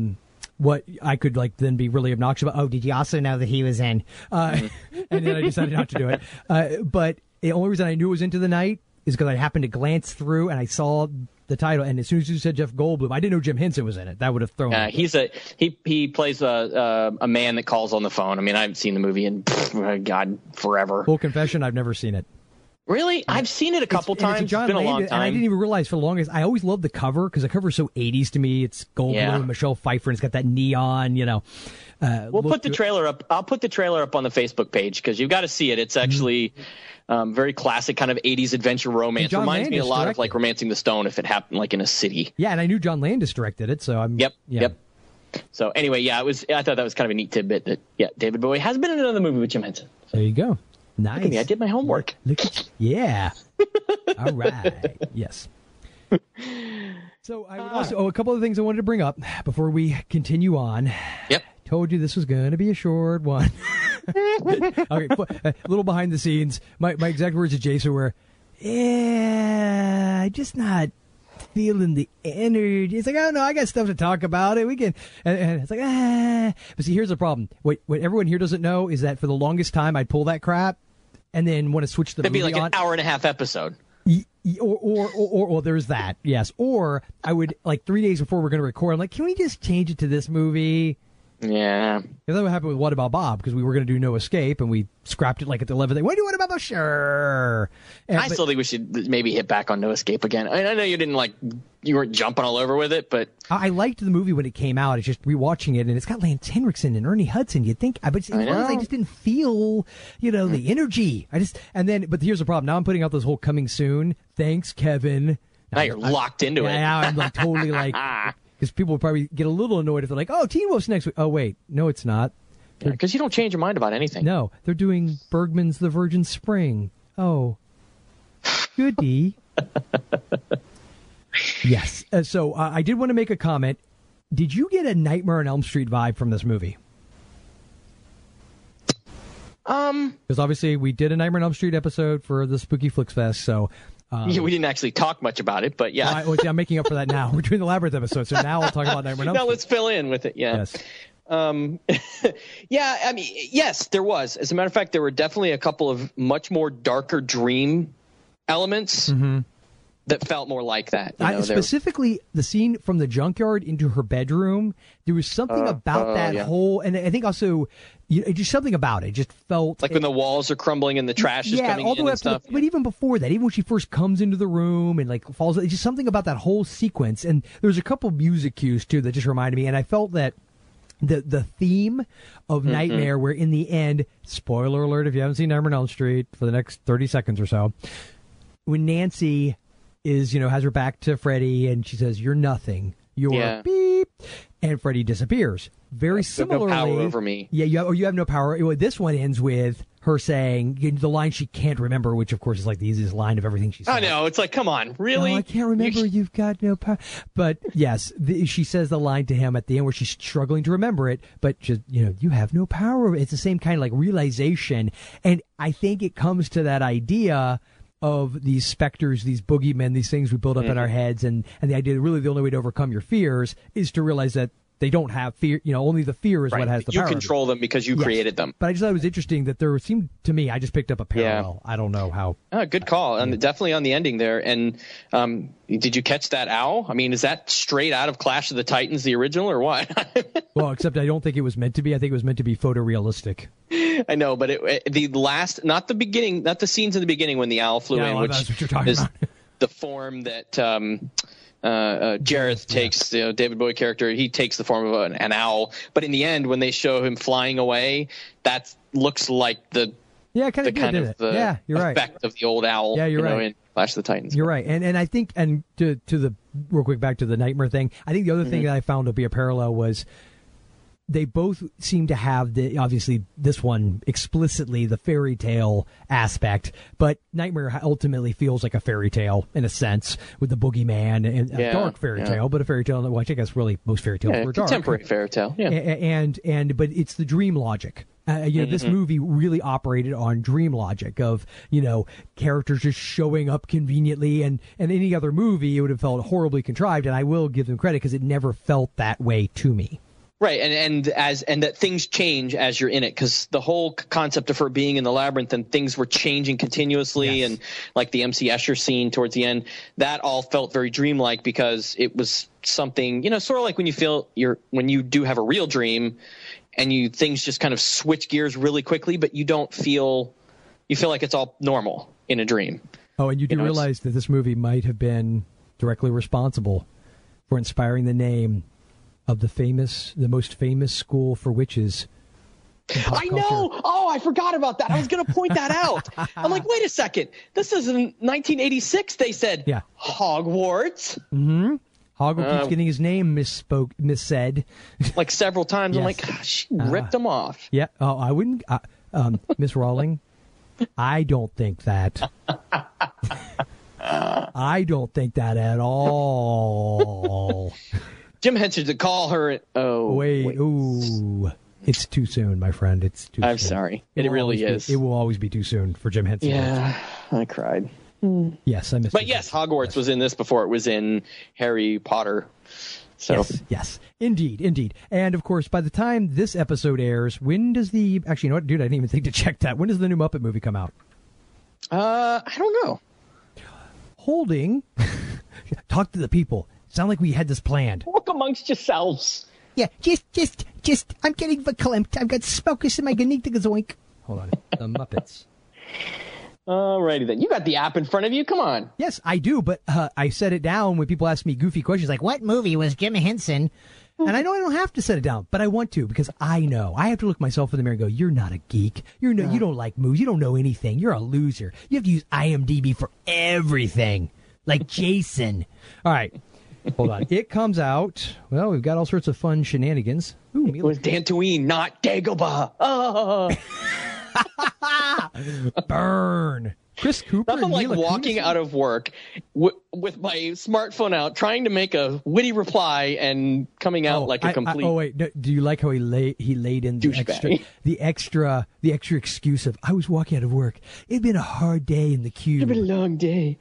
what I could like then be really obnoxious about. Oh, did you also know that he was in? Uh, and then I decided not to do it. Uh, but the only reason I knew it was Into the Night is because I happened to glance through and I saw the title. And as soon as you said Jeff Goldblum, I didn't know Jim Henson was in it. That would have thrown Uh, me. he's a he he plays a, a a man that calls on the phone. I mean, I haven't seen the movie in pff, God forever. Full confession, I've never seen it. Really, I've seen it a couple It's- times. It's John it's been a long Landis, and I didn't even realize for the longest. I always loved the cover because the cover is so 80s to me. It's Goldblum Yeah. and Michelle Pfeiffer, and it's got that neon, you know. Uh, We'll put the trailer up. I'll put the trailer up on the Facebook page because you've got to see it. It's Mm-hmm. actually um, very classic kind of 80s adventure romance. Reminds me a Landis lot of directed like Romancing the Stone if it happened like in a city. Yeah, and I knew John Landis directed it, so I'm. Yep. Yeah. Yep. So anyway, yeah, it was. I thought that was kind of a neat tidbit that yeah, David Bowie has been in another movie with Jim Henson. There you go. Nice. Look at me, I did my homework. Look at you. Yeah. All right. Yes. So I would also oh, a couple of things I wanted to bring up before we continue on. Yep. Told you this was going to be a short one. okay, fu- a little behind the scenes. My my exact words to Jason were, "Yeah, just not feeling the energy." It's like, "Oh no, I got stuff to talk about. It we can." And, and it's like, "Ah." But see, here's the problem. What what everyone here doesn't know is that for the longest time I'd pull that crap, and then want to switch the It'd be like on. an hour and a half episode. Y- y- or, or, or, or, or there's that, yes. Or I would like three days before we're going to record. I'm like, can we just change it to this movie? Yeah. Because that's what happened with What About Bob? Because we were going to do No Escape and we scrapped it like at the 11th. What do you want about Bob? Sure. And- I but- still think we should maybe hit back on No Escape again. I, I know you didn't like you weren't jumping all over with it, but I I liked the movie when it came out. It's just rewatching it, and it's got Lance Henriksen and Ernie Hudson. You'd think, but it's, I I, I just didn't feel, you know, the hmm. energy. I just and then, but here's the problem. Now I'm putting out this whole coming soon. Thanks, Kevin. now you're locked into Yeah, it. Now I'm like totally like because people will probably get a little annoyed if they're like, "Oh, Teen Wolf's next week." Oh, wait, no, it's not. Because you don't change your mind about anything. No, they're doing Bergman's The Virgin Spring. Oh, goody. yes. Uh, so uh, I did want to make a comment. Did you get a Nightmare on Elm Street vibe from this movie? Um, Because obviously we did a Nightmare on Elm Street episode for the Spooky Flicks Fest. So um, yeah, we didn't actually talk much about it, but yeah. I, well, see, I'm making up for that now. We're doing the Labyrinth episode, so now I'll talk about Nightmare on Elm now let's fill in with it. Yeah. Yes. Um, yeah, I mean, yes, there was. As a matter of fact, there were definitely a couple of much more darker dream elements that felt more like that. You. I, know, there- specifically, the scene from the junkyard into her bedroom. There was something Uh, about uh, that yeah. whole, and I think also, you just something about it. Just felt like when the walls are crumbling and the trash is yeah, coming all the in way and up to the- but even before that, even when she first comes into the room and like falls, it's just something about that whole sequence. And there's a couple music cues too that just reminded me. And I felt that the the theme of Mm-hmm. Nightmare, where in the end, spoiler alert, if you haven't seen Nightmare on Elm Street for the next thirty seconds or so, when Nancy is you know has her back to Freddy and she says, "You're nothing. You're Yeah. beep," and Freddy disappears. Very have no power over me. Yeah, you have, or you have no power. This one ends with her saying the line she can't remember, which of course is like the easiest line of everything she said. I know. It's like, come on, really? Oh, I can't remember. You... have got no power. But yes, the, she says the line to him at the end where she's struggling to remember it, but just you know, you have no power. It's the same kind of like realization, and I think it comes to that idea of these specters, these boogeymen, these things we build up in mm-hmm. our heads, and and the idea that really the only way to overcome your fears is to realize that they don't have fear. You know, only the fear is Right. what has the you power. control them because you Yes. created them. But I just thought it was interesting that there seemed to me, I just picked up a parallel. I don't know how. Oh, good call, and definitely on the ending there. And um, did you catch that owl? I mean, is that straight out of Clash of the Titans, the original, or what? Well, except I don't think it was meant to be. I think it was meant to be photorealistic. I know, but it, it- the last, not the beginning, not the scenes in the beginning when the owl flew Yeah, in, well, which that's what you're talking is about. the form that um, uh, uh, Jareth takes, you know, David Bowie character. He takes the form of an, an owl, but in the end, when they show him flying away, that looks like the Yeah, kinda the did, kind of the Yeah, you're right. effect of the old owl. Yeah, you're you know, right. in Clash of the Titans. You're right, and and I think and to to the real quick back to the nightmare thing. I think the other thing Mhm. that I found to be a parallel was they both seem to have the obviously this one explicitly the fairy tale aspect, but Nightmare ultimately feels like a fairy tale in a sense with the boogeyman and a dark fairy yeah. tale, but a fairy tale. Which I guess really most fairy tales Yeah, were dark. contemporary fairy tale. Yeah. And and but it's the dream logic. Uh, you know, this Mhm. movie really operated on dream logic of you know characters just showing up conveniently, and and any other movie it would have felt horribly contrived. And I will give them credit because it never felt that way to me. Right, and and as and that things change as you're in it because the whole concept of her being in the labyrinth and things were changing continuously, and like the MC Escher scene towards the end, that all felt very dreamlike because it was something you know, sort of like when you feel you're when you do have a real dream, and you things just kind of switch gears really quickly, but you don't feel you feel like it's all normal in a dream. Oh, and you do know, realize that this movie might have been directly responsible for inspiring the name of the famous, the most famous school for witches. I culture. know. Oh, I forgot about that. I was going to point that out. I'm like, wait a second. This is in 1986. They said Yeah. Hogwarts Mm-hmm. Hogwarts Uh, keeps getting his name misspoke, missaid. like several times. I'm like, gosh, she ripped him off. Yeah. Oh, I wouldn't. Uh, um, Miss Rowling, I don't think that. I don't think that at all. Jim Henson to call her. Oh, wait, Ooh. It's too soon, my friend. It's too soon. I'm soon. sorry. It will really always be- is. it will always be too soon for Jim Henson. Yeah, I cried. Yes, I missed But it. yes, Hogwarts was in this before it was in Harry Potter. So Yes, yes, indeed, indeed. And of course, by the time this episode airs, when does the actually, you know what, dude? I didn't even think to check that. When does the new Muppet movie come out? Uh, I don't know. Holding. Talk to the people. Sound like we had this planned. Walk amongst yourselves. Yeah, just, just, just, I'm getting verklempt. I've got smokers in my ganigdazoink. Hold on. The Muppets. Alrighty then. You got the app in front of you. Come on. Yes, I do, but uh, I set it down when people ask me goofy questions like, What movie was Jim Henson? And I know I don't have to set it down, but I want to because I know I have to look myself in the mirror and go, "You're not a geek. You're no, you don't like movies. You don't know anything. You're a loser. You have to use IMDb for everything, like Jason." All right, hold on. It comes out. Well, we've got all sorts of fun shenanigans. Ooh, It was Dantooine, not Dagobah. Oh. burn. Chris Cooper. Nothing like Mila walking Kunis. out of work w- with my smartphone out, trying to make a witty reply and coming out Oh, like a complete. oh wait, no, do you like how he laid he laid in the extra the extra the extra excuse of I was walking out of work. It'd been a hard day in the queue. It's been a long day.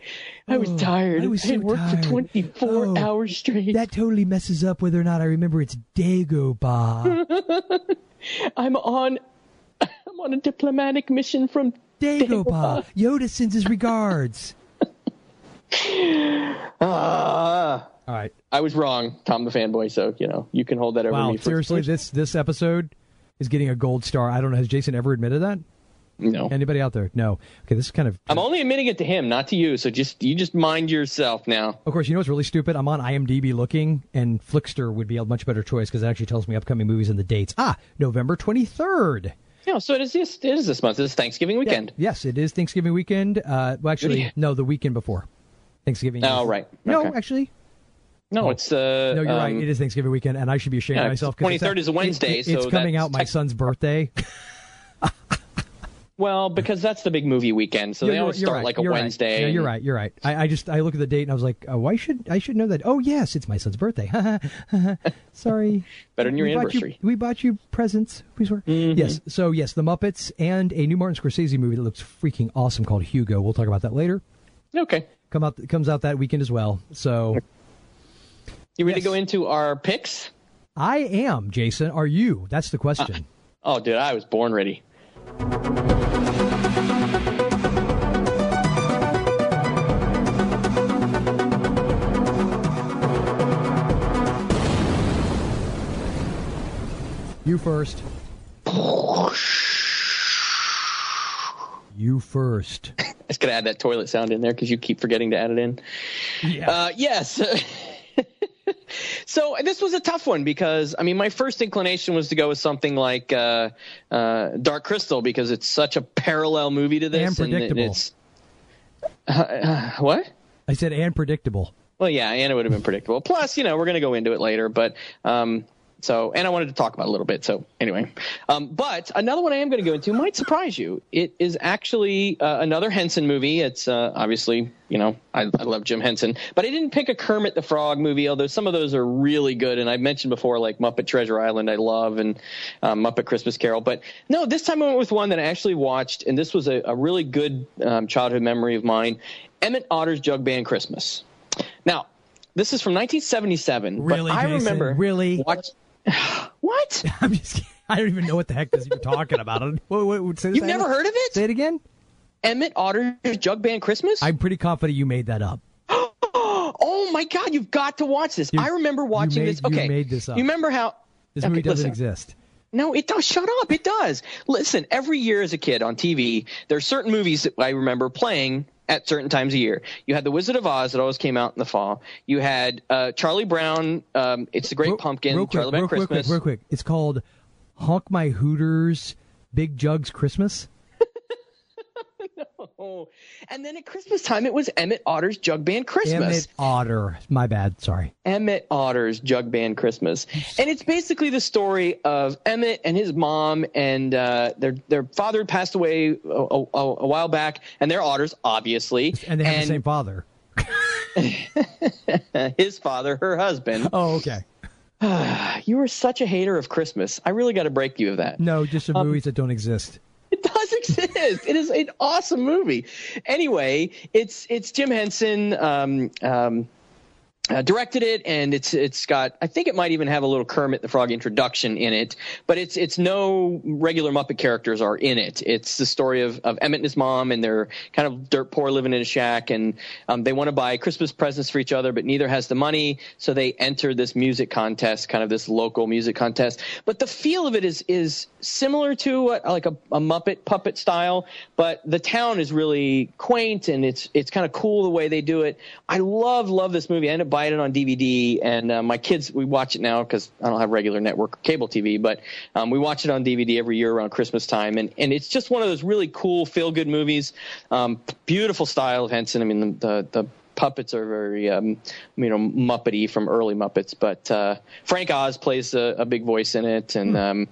I was Oh, tired. I was had so worked tired. for 24 Oh, hours straight. That totally messes up whether or not I remember it's Dagobah. I'm on. I'm on a diplomatic mission from Dagobah. Yoda sends his regards. Ah. All right. I was wrong, Tom the fanboy. So you know you can hold that over Wow, me. For seriously, this this episode is getting a gold star. I don't know. Has Jason ever admitted that? No. Anybody out there? No. Okay, this is kind of. I'm only admitting it to him, not to you. So just you just mind yourself now. Of course, you know what's really stupid? I'm on IMDb looking, and Flixster would be a much better choice because it actually tells me upcoming movies and the dates. Ah, November 23rd. Yeah, so it is this. It is this month. It's Thanksgiving weekend. Yes, it is Thanksgiving weekend. Uh, well, actually, Yeah. no, the weekend before Thanksgiving. Oh, is- right. No, Okay. actually, No, it's uh. no, you're right. um, It is Thanksgiving weekend, and I should be ashamed yeah, of myself. it's 23rd is a Wednesday, it- it's so coming that's out my son's birthday. Well, because that's the big movie weekend, so they you're- always start right, like a you're right. Wednesday. Yeah, you're right. You're right. I, I just I look at the date and I was like, oh, why should I should know that? Oh yes, it's my son's birthday. Sorry. Better than your we bought you- anniversary. we bought you presents. We swear. Mhm. Yes. So yes, the Muppets and a new Martin Scorsese movie that looks freaking awesome called Hugo. We'll talk about that later. Okay. Come out comes out that weekend as well. So You ready to go into our picks? I am Jason. Are you? That's the question. Oh, dude, I was born ready. You first. You first. I just gotta add that toilet sound in there because you keep forgetting to add it in. Yeah. Uh, yes. so this was a tough one because I mean, my first inclination was to go with something like uh, uh, Dark Crystal because it's such a parallel movie to this, And predictable. it's uh, uh, what? I said and predictable. Well, yeah, and it would have been predictable. Plus, you know, we're going to go into it later, but um, so and I wanted to talk about it a little bit. So anyway, um, but another one I am going to go into might surprise you. It is actually uh, another Henson movie. It's uh, obviously, you know, I, I love Jim Henson, but I didn't pick a Kermit the Frog movie. Although some of those are really good, and I've mentioned before, like Muppet Treasure Island, I love, and um, Muppet Christmas Carol. But no, this time I went with one that I actually watched, and this was a, a really good um, childhood memory of mine. Emmett Otter's Jug Band Christmas. Now, this is from 1977. Really, but I Jason? remember Really? Watch, what? I'm just. kidding. I don't even know what the heck this you're talking about. What, what, what, say this You've never heard of it? Say it again. Emmett Otter's Jug Band Christmas? I'm pretty confident you made that up. oh my God! You've got to watch this. I remember watching made- this. you Okay, made this up. You remember how? This Okay, movie doesn't listen. exist. No, it does. Shut up. It does. Listen, every year as a kid on TV, there are certain movies that I remember playing at certain times of year. You had The Wizard of Oz that always came out in the fall. You had uh, Charlie Brown. Um, it's the Great Pumpkin. Real quick, Charlie Brown real, real Christmas. quick, real quick. It's called Honk My Hooters Big Jugs Christmas. Oh, and then at Christmas time, it was Emmett Otter's Jug Band Christmas. Emmett Otter. My bad. Sorry. Emmett Otter's Jug Band Christmas, and it's basically the story of Emmett and his mom, and uh, their their father passed away a, a, a while back, and they're otters, obviously, And they have the same father. his father, her husband. Oh, okay. you are such a hater of Christmas. I really got to break you of that. No, just the movies that don't exist. It does exist. it is an awesome movie. Anyway, it's it's Jim Henson um, um, uh, directed it, and it's it's got I think it might even have a little Kermit the Frog introduction in it, but it's it's no regular Muppet characters are in it. It's the story of, of Emmett and his mom, and they're kind of dirt poor, living in a shack, and um, they want to buy Christmas presents for each other, but neither has the money, so they enter this music contest, kind of this local music contest. But the feel of it is is similar to uh, like a, a Muppet puppet style, but the town is really quaint and it's it's kind of cool the way they do it. I love love this movie. I ended up buying it on DVD, and uh, my kids we watch it now because I don't have regular network cable TV, but um, we watch it on DVD every year around Christmas time, and and it's just one of those really cool feel good movies. Um, beautiful style of Henson. I mean the the, the puppets are very um, you know muppety from early Muppets, but uh, Frank Oz plays a, a big voice in it, and um,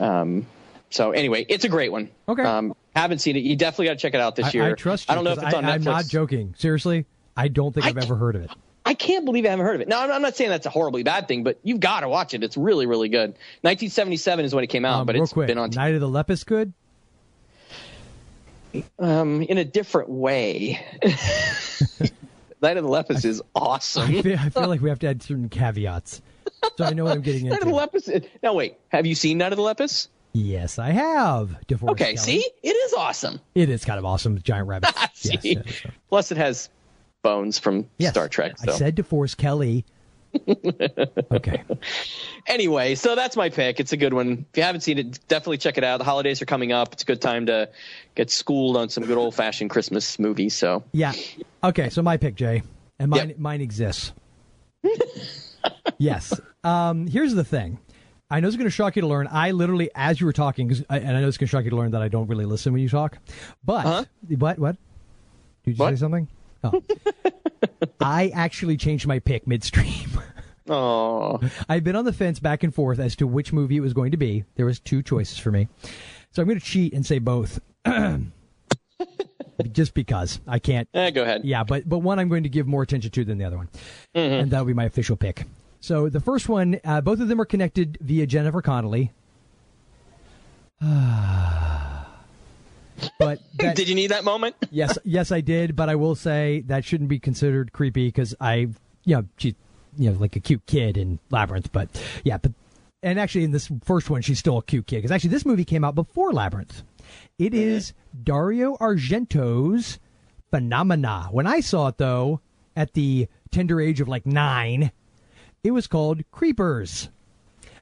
um, so anyway, it's a great one. Okay, um, haven't seen it. You definitely got to check it out this I, year. I trust you. I don't know if it's on I, Netflix. I'm not joking. Seriously, I don't think I've ever heard of it. I can't believe I haven't heard of it. Now, I'm I'm not saying that's a horribly bad thing, but you've got to watch it. It's really, really good. 1977 is when it came out, Um, but it's quick, been on Night of the Lepus good. um, in a different way. Night of the Lepus is awesome. I feel, I feel like we have to add certain caveats, so I know what I'm getting into. Night of the. Lepus. Now, wait. Have you seen Night of the Lepus? Yes, I have. DeForest Okay. Kelley. See, it is awesome. it is kind of awesome. Giant rabbits. See? yes, yes, yes. Plus, it has bones from Yes, Star Trek. So. I said to DeForest Kelley. okay. anyway, so that's my pick. It's a good one. If you haven't seen it, definitely check it out. The holidays are coming up. It's a good time to get schooled on some good old fashioned Christmas movies. So Yeah. Okay, so my pick, Jay, and mine mine exists. yes. Um, here's the thing. I know it's going to shock you to learn. I literally, as you were talking, I- and I know it's going to shock you to learn that I don't really listen when you talk. But what? What? Did you say something? Oh. I actually changed my pick midstream. Oh. I've been on the fence back and forth as to which movie it was going to be. There was two choices for me. So I'm going to cheat and say both. Just because I can't. Eh, go ahead. Yeah, but but one I'm going to give more attention to than the other one, and that'll be my official pick. So the first one, uh, both of them are connected via Jennifer Connelly. but that, did you need that moment? yes, yes, I did. But I will say that shouldn't be considered creepy because I, you know, she, you know, like a cute kid in Labyrinth. But yeah, but and actually in this first one, she's still a cute kid because actually this movie came out before Labyrinth. It is Dario Argento's Phenomena. When I saw it though, at the tender age of like nine, it was called Creepers.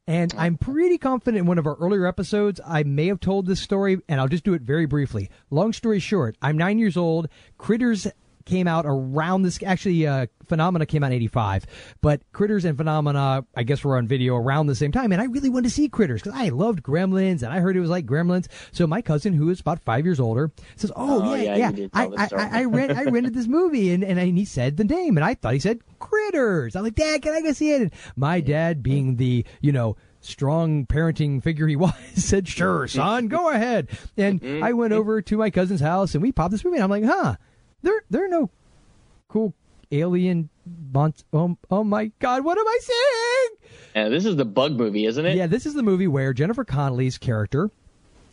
And I'm pretty confident in one of our earlier episodes, I may have told this story, and I'll just do it very briefly. Long story short, I'm nine years old. Critters came out around this. Actually, uh, Phenomena came out in '85, but Critters and Phenomena, I guess, were on video around the same time. And I really wanted to see Critters because I loved Gremlins, and I heard it was like Gremlins. So my cousin, who is about five years older, says, "Oh, Oh, yeah, yeah, yeah, I, I. I, I, rent, I rented this movie," and, and and he said the name, and I thought he said Critters. I'm like, Dad, can I go see it? And my dad, being the you know strong parenting figure he was, said, "Sure, son, go ahead." And I went over to my cousin's house, and we popped this movie, and I'm like, "Huh, there there are no cool alien monst- Oh, oh my God, what am I saying? Yeah, this is the bug movie, isn't it? Yeah, this is the movie where Jennifer Connelly's character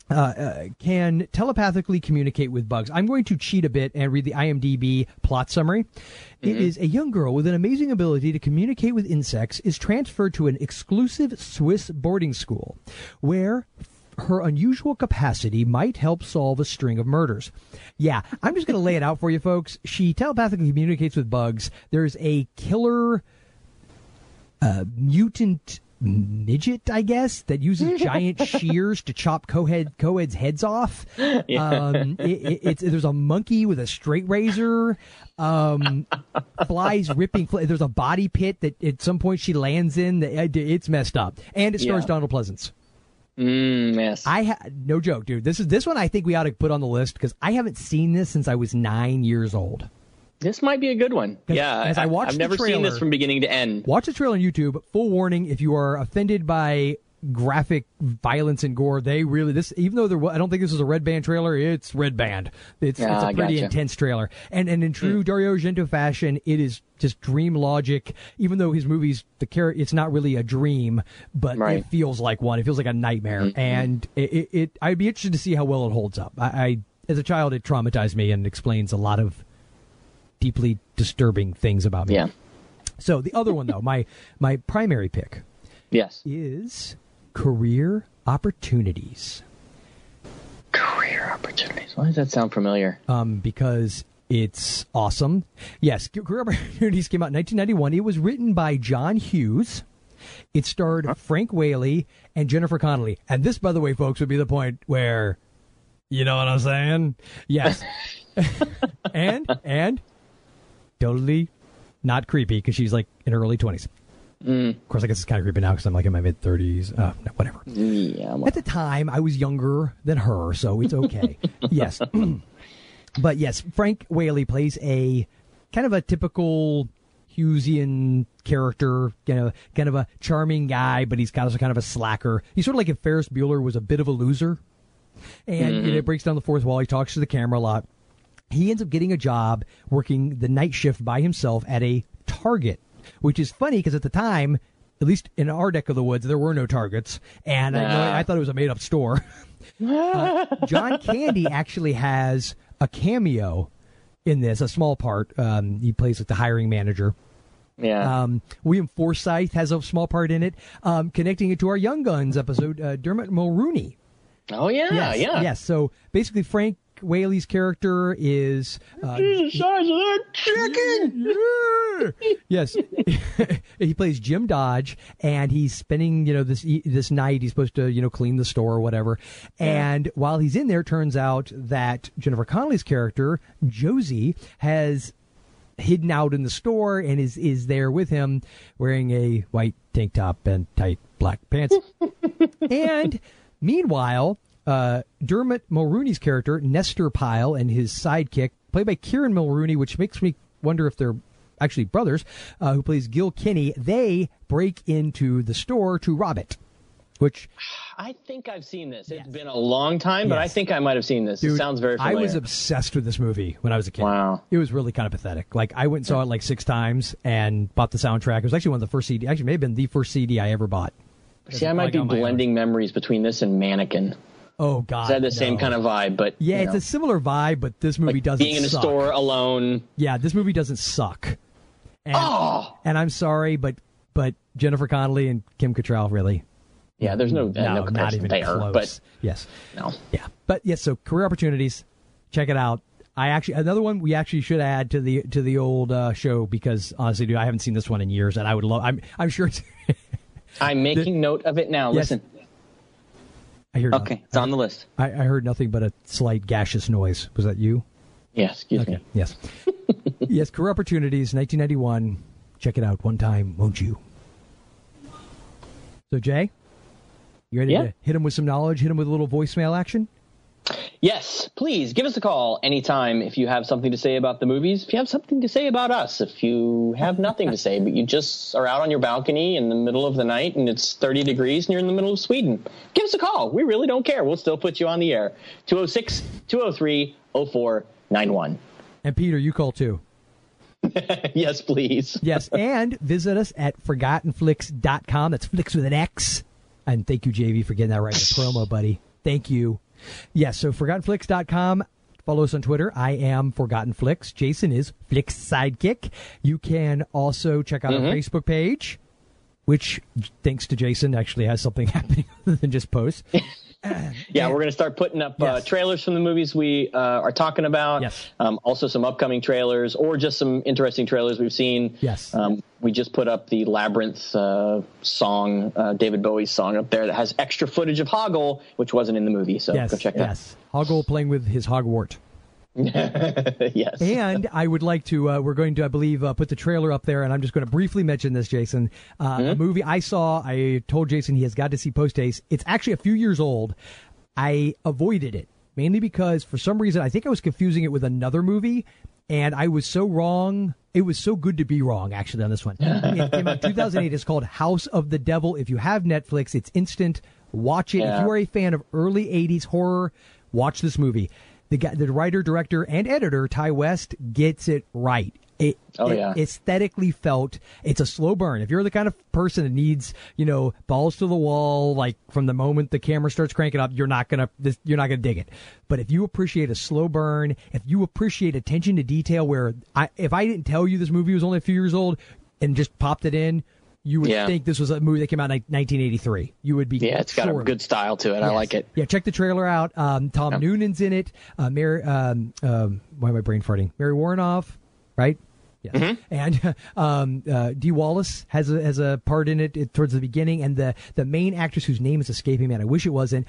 uh, uh, can telepathically communicate with bugs. I'm going to cheat a bit and read the IMDb plot summary. It is a young girl with an amazing ability to communicate with insects is transferred to an exclusive Swiss boarding school where her unusual capacity might help solve a string of murders. Yeah, I'm just going to lay it out for you folks. She telepathically communicates with bugs. There's a killer uh, mutant midget, I guess, that uses giant shears to chop co-head co-heads heads off. Um, it, it, it's there's a monkey with a straight razor. Um, flies ripping. Fl- there's a body pit that at some point she lands in. That- It's messed up, and it stars Yeah. Donald Pleasence. Mm, yes. I ha- no joke, dude. This is this one I think we ought to put on the list because I haven't seen this since I was nine years old. This might be a good one. Yeah, as I watched I've never seen this from beginning to end. Watch the trailer on YouTube. Full warning: if you are offended by graphic violence and gore, they really this. Even though there, wa- I don't think this is a red band trailer. It's red band. It's, it's Ah, a pretty gotcha. intense trailer. And and in true Dario Argento fashion, it is just dream logic. Even though his movies, the character, it's not really a dream, but Right. it feels like one. It feels like a nightmare. And it, it, it, I'd be interested to see how well it holds up. I, I as a child, it traumatized me and explains a lot of deeply disturbing things about me. Yeah. So the other one though, my my primary pick Yes. is career opportunities. Career opportunities. Why does that sound familiar? Um, because it's awesome. Yes, Career Opportunities came out in 1991. It was written by John Hughes. It starred Frank Whaley and Jennifer Connelly. And this, by the way, folks, would be the point where, you know what I'm saying? Yes. and and totally not creepy because she's like in her early 20s. Of course, I guess it's kind of creepy now because I'm like in my mid 30s. Uh, no, whatever. Yeah. At the time, I was younger than her, so it's okay. yes. but yes, Frank Whaley plays a kind of a typical Hughesian character, kind of, kind of a charming guy, but he's kind of, kind of a slacker. He's sort of like if Ferris Bueller was a bit of a loser. And you know, it breaks down the fourth wall. He talks to the camera a lot. He ends up getting a job working the night shift by himself at a Target, which is funny because at the time, at least in our deck of the woods, there were no Targets, and I, Nah. I thought it was a made up store. Uh, John Candy actually has a cameo in this, a small part. Um, he plays like the hiring manager. Yeah. Um, William Forsythe has a small part in it, um, connecting it to our Young Guns episode. Uh, Dermot Mulroney. oh yeah. yes, yeah. Yes. So basically, Frank Whaley's character is. Uh, the size of that chicken. yes, he plays Jim Dodge, and he's spending you know this this night. He's supposed to you know clean the store or whatever. And while he's in there, turns out that Jennifer Connelly's character Josie has hidden out in the store and is is there with him, wearing a white tank top and tight black pants. and meanwhile, uh, Dermot Mulroney's character Nestor Pyle and his sidekick, played by Kieran Mulroney, which makes me wonder if they're actually brothers, uh, who plays Gil Kinney. They break into the store to rob it, which I think I've seen this. It's been a long time, but I think I might have seen this. it sounds very I was obsessed with this movie when I was a kid. Wow. It was really kind of pathetic. Like I went and saw it like six times and bought the soundtrack. It was actually one of the first CD. Actually, may have been the first CD I ever bought. See, I might be on my own. blending memories between this and Mannequin. Oh God, had the same kind of vibe, but Yeah, it's know, a similar vibe, but this movie doesn't suck. being in a suck. store alone. Yeah, this movie doesn't suck. And, Oh! and I'm sorry, but but Jennifer Connelly and Kim Cattrall really. Yeah, there's no, uh, no, not even there, close. but yes, no. yeah, but yes. So career opportunities, check it out. I actually another one we actually should add to the to the old uh, show because honestly, dude, I haven't seen this one in years, and I would love. I'm I'm sure. It's, I'm making note of it now. Yes. Listen. I hear. Okay, it's on the list. I, I heard nothing but a slight gaseous noise. Was that you? Yes. excuse Okay. me. Yes. Yes, Career Opportunities, 1991. Check it out one time, won't you? So, Jay, you ready Yeah. to hit him with some knowledge? Hit him with a little voicemail action? Yes, please give us a call anytime if you have something to say about the movies. If you have something to say about us, if you have nothing to say, but you just are out on your balcony in the middle of the night and it's 30 degrees and you're in the middle of Sweden, give us a call. We really don't care. We'll still put you on the air. 206 203 0491. And Peter, you call too. yes, please. Yes, and visit us at forgottenflix.com. That's flicks with an X. And thank you, JV, for getting that right in the promo, buddy. Thank you. Yes, so forgottenflix.com. Follow us on Twitter. I am Forgotten Flix. Jason is Flix Sidekick. You can also check out our Mhm. Facebook page, which, thanks to Jason, actually has something happening other than just posts. Yeah, we're going to start putting up uh, trailers from the movies we uh, are talking about. Yes. Um, also, some upcoming trailers or just some interesting trailers we've seen. Yes. Um, we just put up the Labyrinth uh, song, uh, David Bowie's song up there that has extra footage of Hoggle, which wasn't in the movie. So yes, go check it yes. Hoggle playing with his Hogwart. yes. and I would like to. Uh, we're going to, I believe, uh, put the trailer up there, and I'm just going to briefly mention this, Jason. Uh, A movie I saw. I told Jason he has got to see Post Haste. It's actually a few years old. I avoided it mainly because for some reason I think I was confusing it with another movie, and I was so wrong. It was so good to be wrong, actually, on this one. it came out 2008. It's called House of the Devil. If you have Netflix, it's instant. Watch it. If you are a fan of early 80s horror, watch this movie. The guy, the writer, director, and editor, Ti West, gets it right. It, Oh, it yeah. aesthetically felt it's a slow burn. If you're the kind of person that needs, you know, balls to the wall, like from the moment the camera starts cranking up, you're not gonna this, you're not gonna dig it. But if you appreciate a slow burn, if you appreciate attention to detail, where I if I didn't tell you this movie was only a few years old and just popped it in, you would Yeah. think this was a movie that came out in 1983. You would be Yeah, it's got sure a good style to it. I like it. Yeah, check the trailer out. Um, Tom Noonan's in it. Uh, Mary, um, um, why am I brain farting? Mary Woronov, right? Yes. Mm-hmm. And um, uh, Dee Wallace has a has a part in it, it towards the beginning, and the the main actress whose name is escaping me, and I wish it wasn't.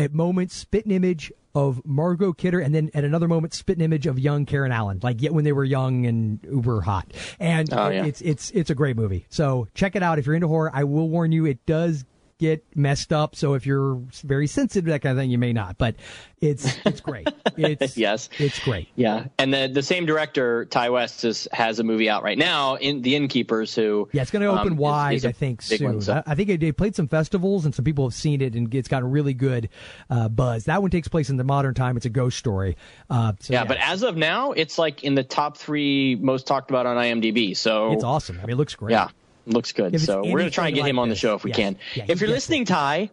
At moments, spit an image of Margot Kidder, and then at another moment, spit an image of young Karen Allen, like yet when they were young and uber hot. And Oh, yeah. it's it's it's a great movie. So check it out if you're into horror. I will warn you, it does get messed up. So if you're very sensitive to that kind of thing, you may not. But it's it's great. It's yes. it's great. Yeah, and the the same director, Ti West, is, has a movie out right now, in The Innkeepers, who Yeah, it's going to open um, wide, is a I think, soon. one, so- I, I think they- played some festivals, and some people have seen it, and it's got a really good uh, buzz. That one takes place in the modern time. It's a ghost story. Uh, so yeah, but as of now, it's like in the top three most talked about on IMDb. So it's awesome. I mean, it looks great. Yeah, looks good. So we're gonna try and get him like on the show if we yes. can. Yeah, if you're listening, Ti,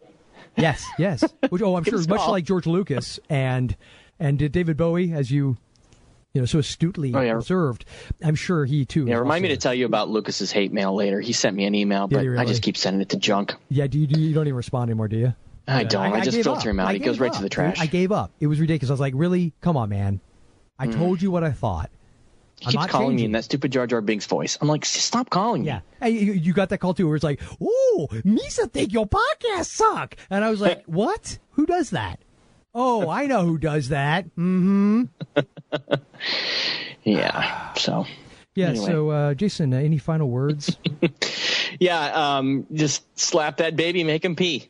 Yes, yes. Which, oh, I'm sure much call. like George Lucas and and David Bowie, as you you know so astutely Oh, yeah. observed. I'm sure he too. yeah, remind me to tell you about Lucas's hate mail later. He sent me an email, but he I just keep sending it to junk. Yeah, do you, do you, you don't even respond anymore, do you? I Yeah. don't. I, just gave filter up. him out. I He goes gave right to the trash. I gave up. It was ridiculous. I was like, really? Come on, man. I Mm. told you what I thought. He I'm keeps calling me in that stupid Jar Jar Binks voice. I'm like, stop calling me. Yeah. Hey, you, you got that call too, where it's like, "Ooh, Misa think your podcast suck," and I was like, "What? Who does that?" Oh, I know who does that. Mm-hmm. Yeah. So. Yeah. Anyway. So, uh, Jason, uh, any final words? Yeah. Um. Just slap that baby, make him pee.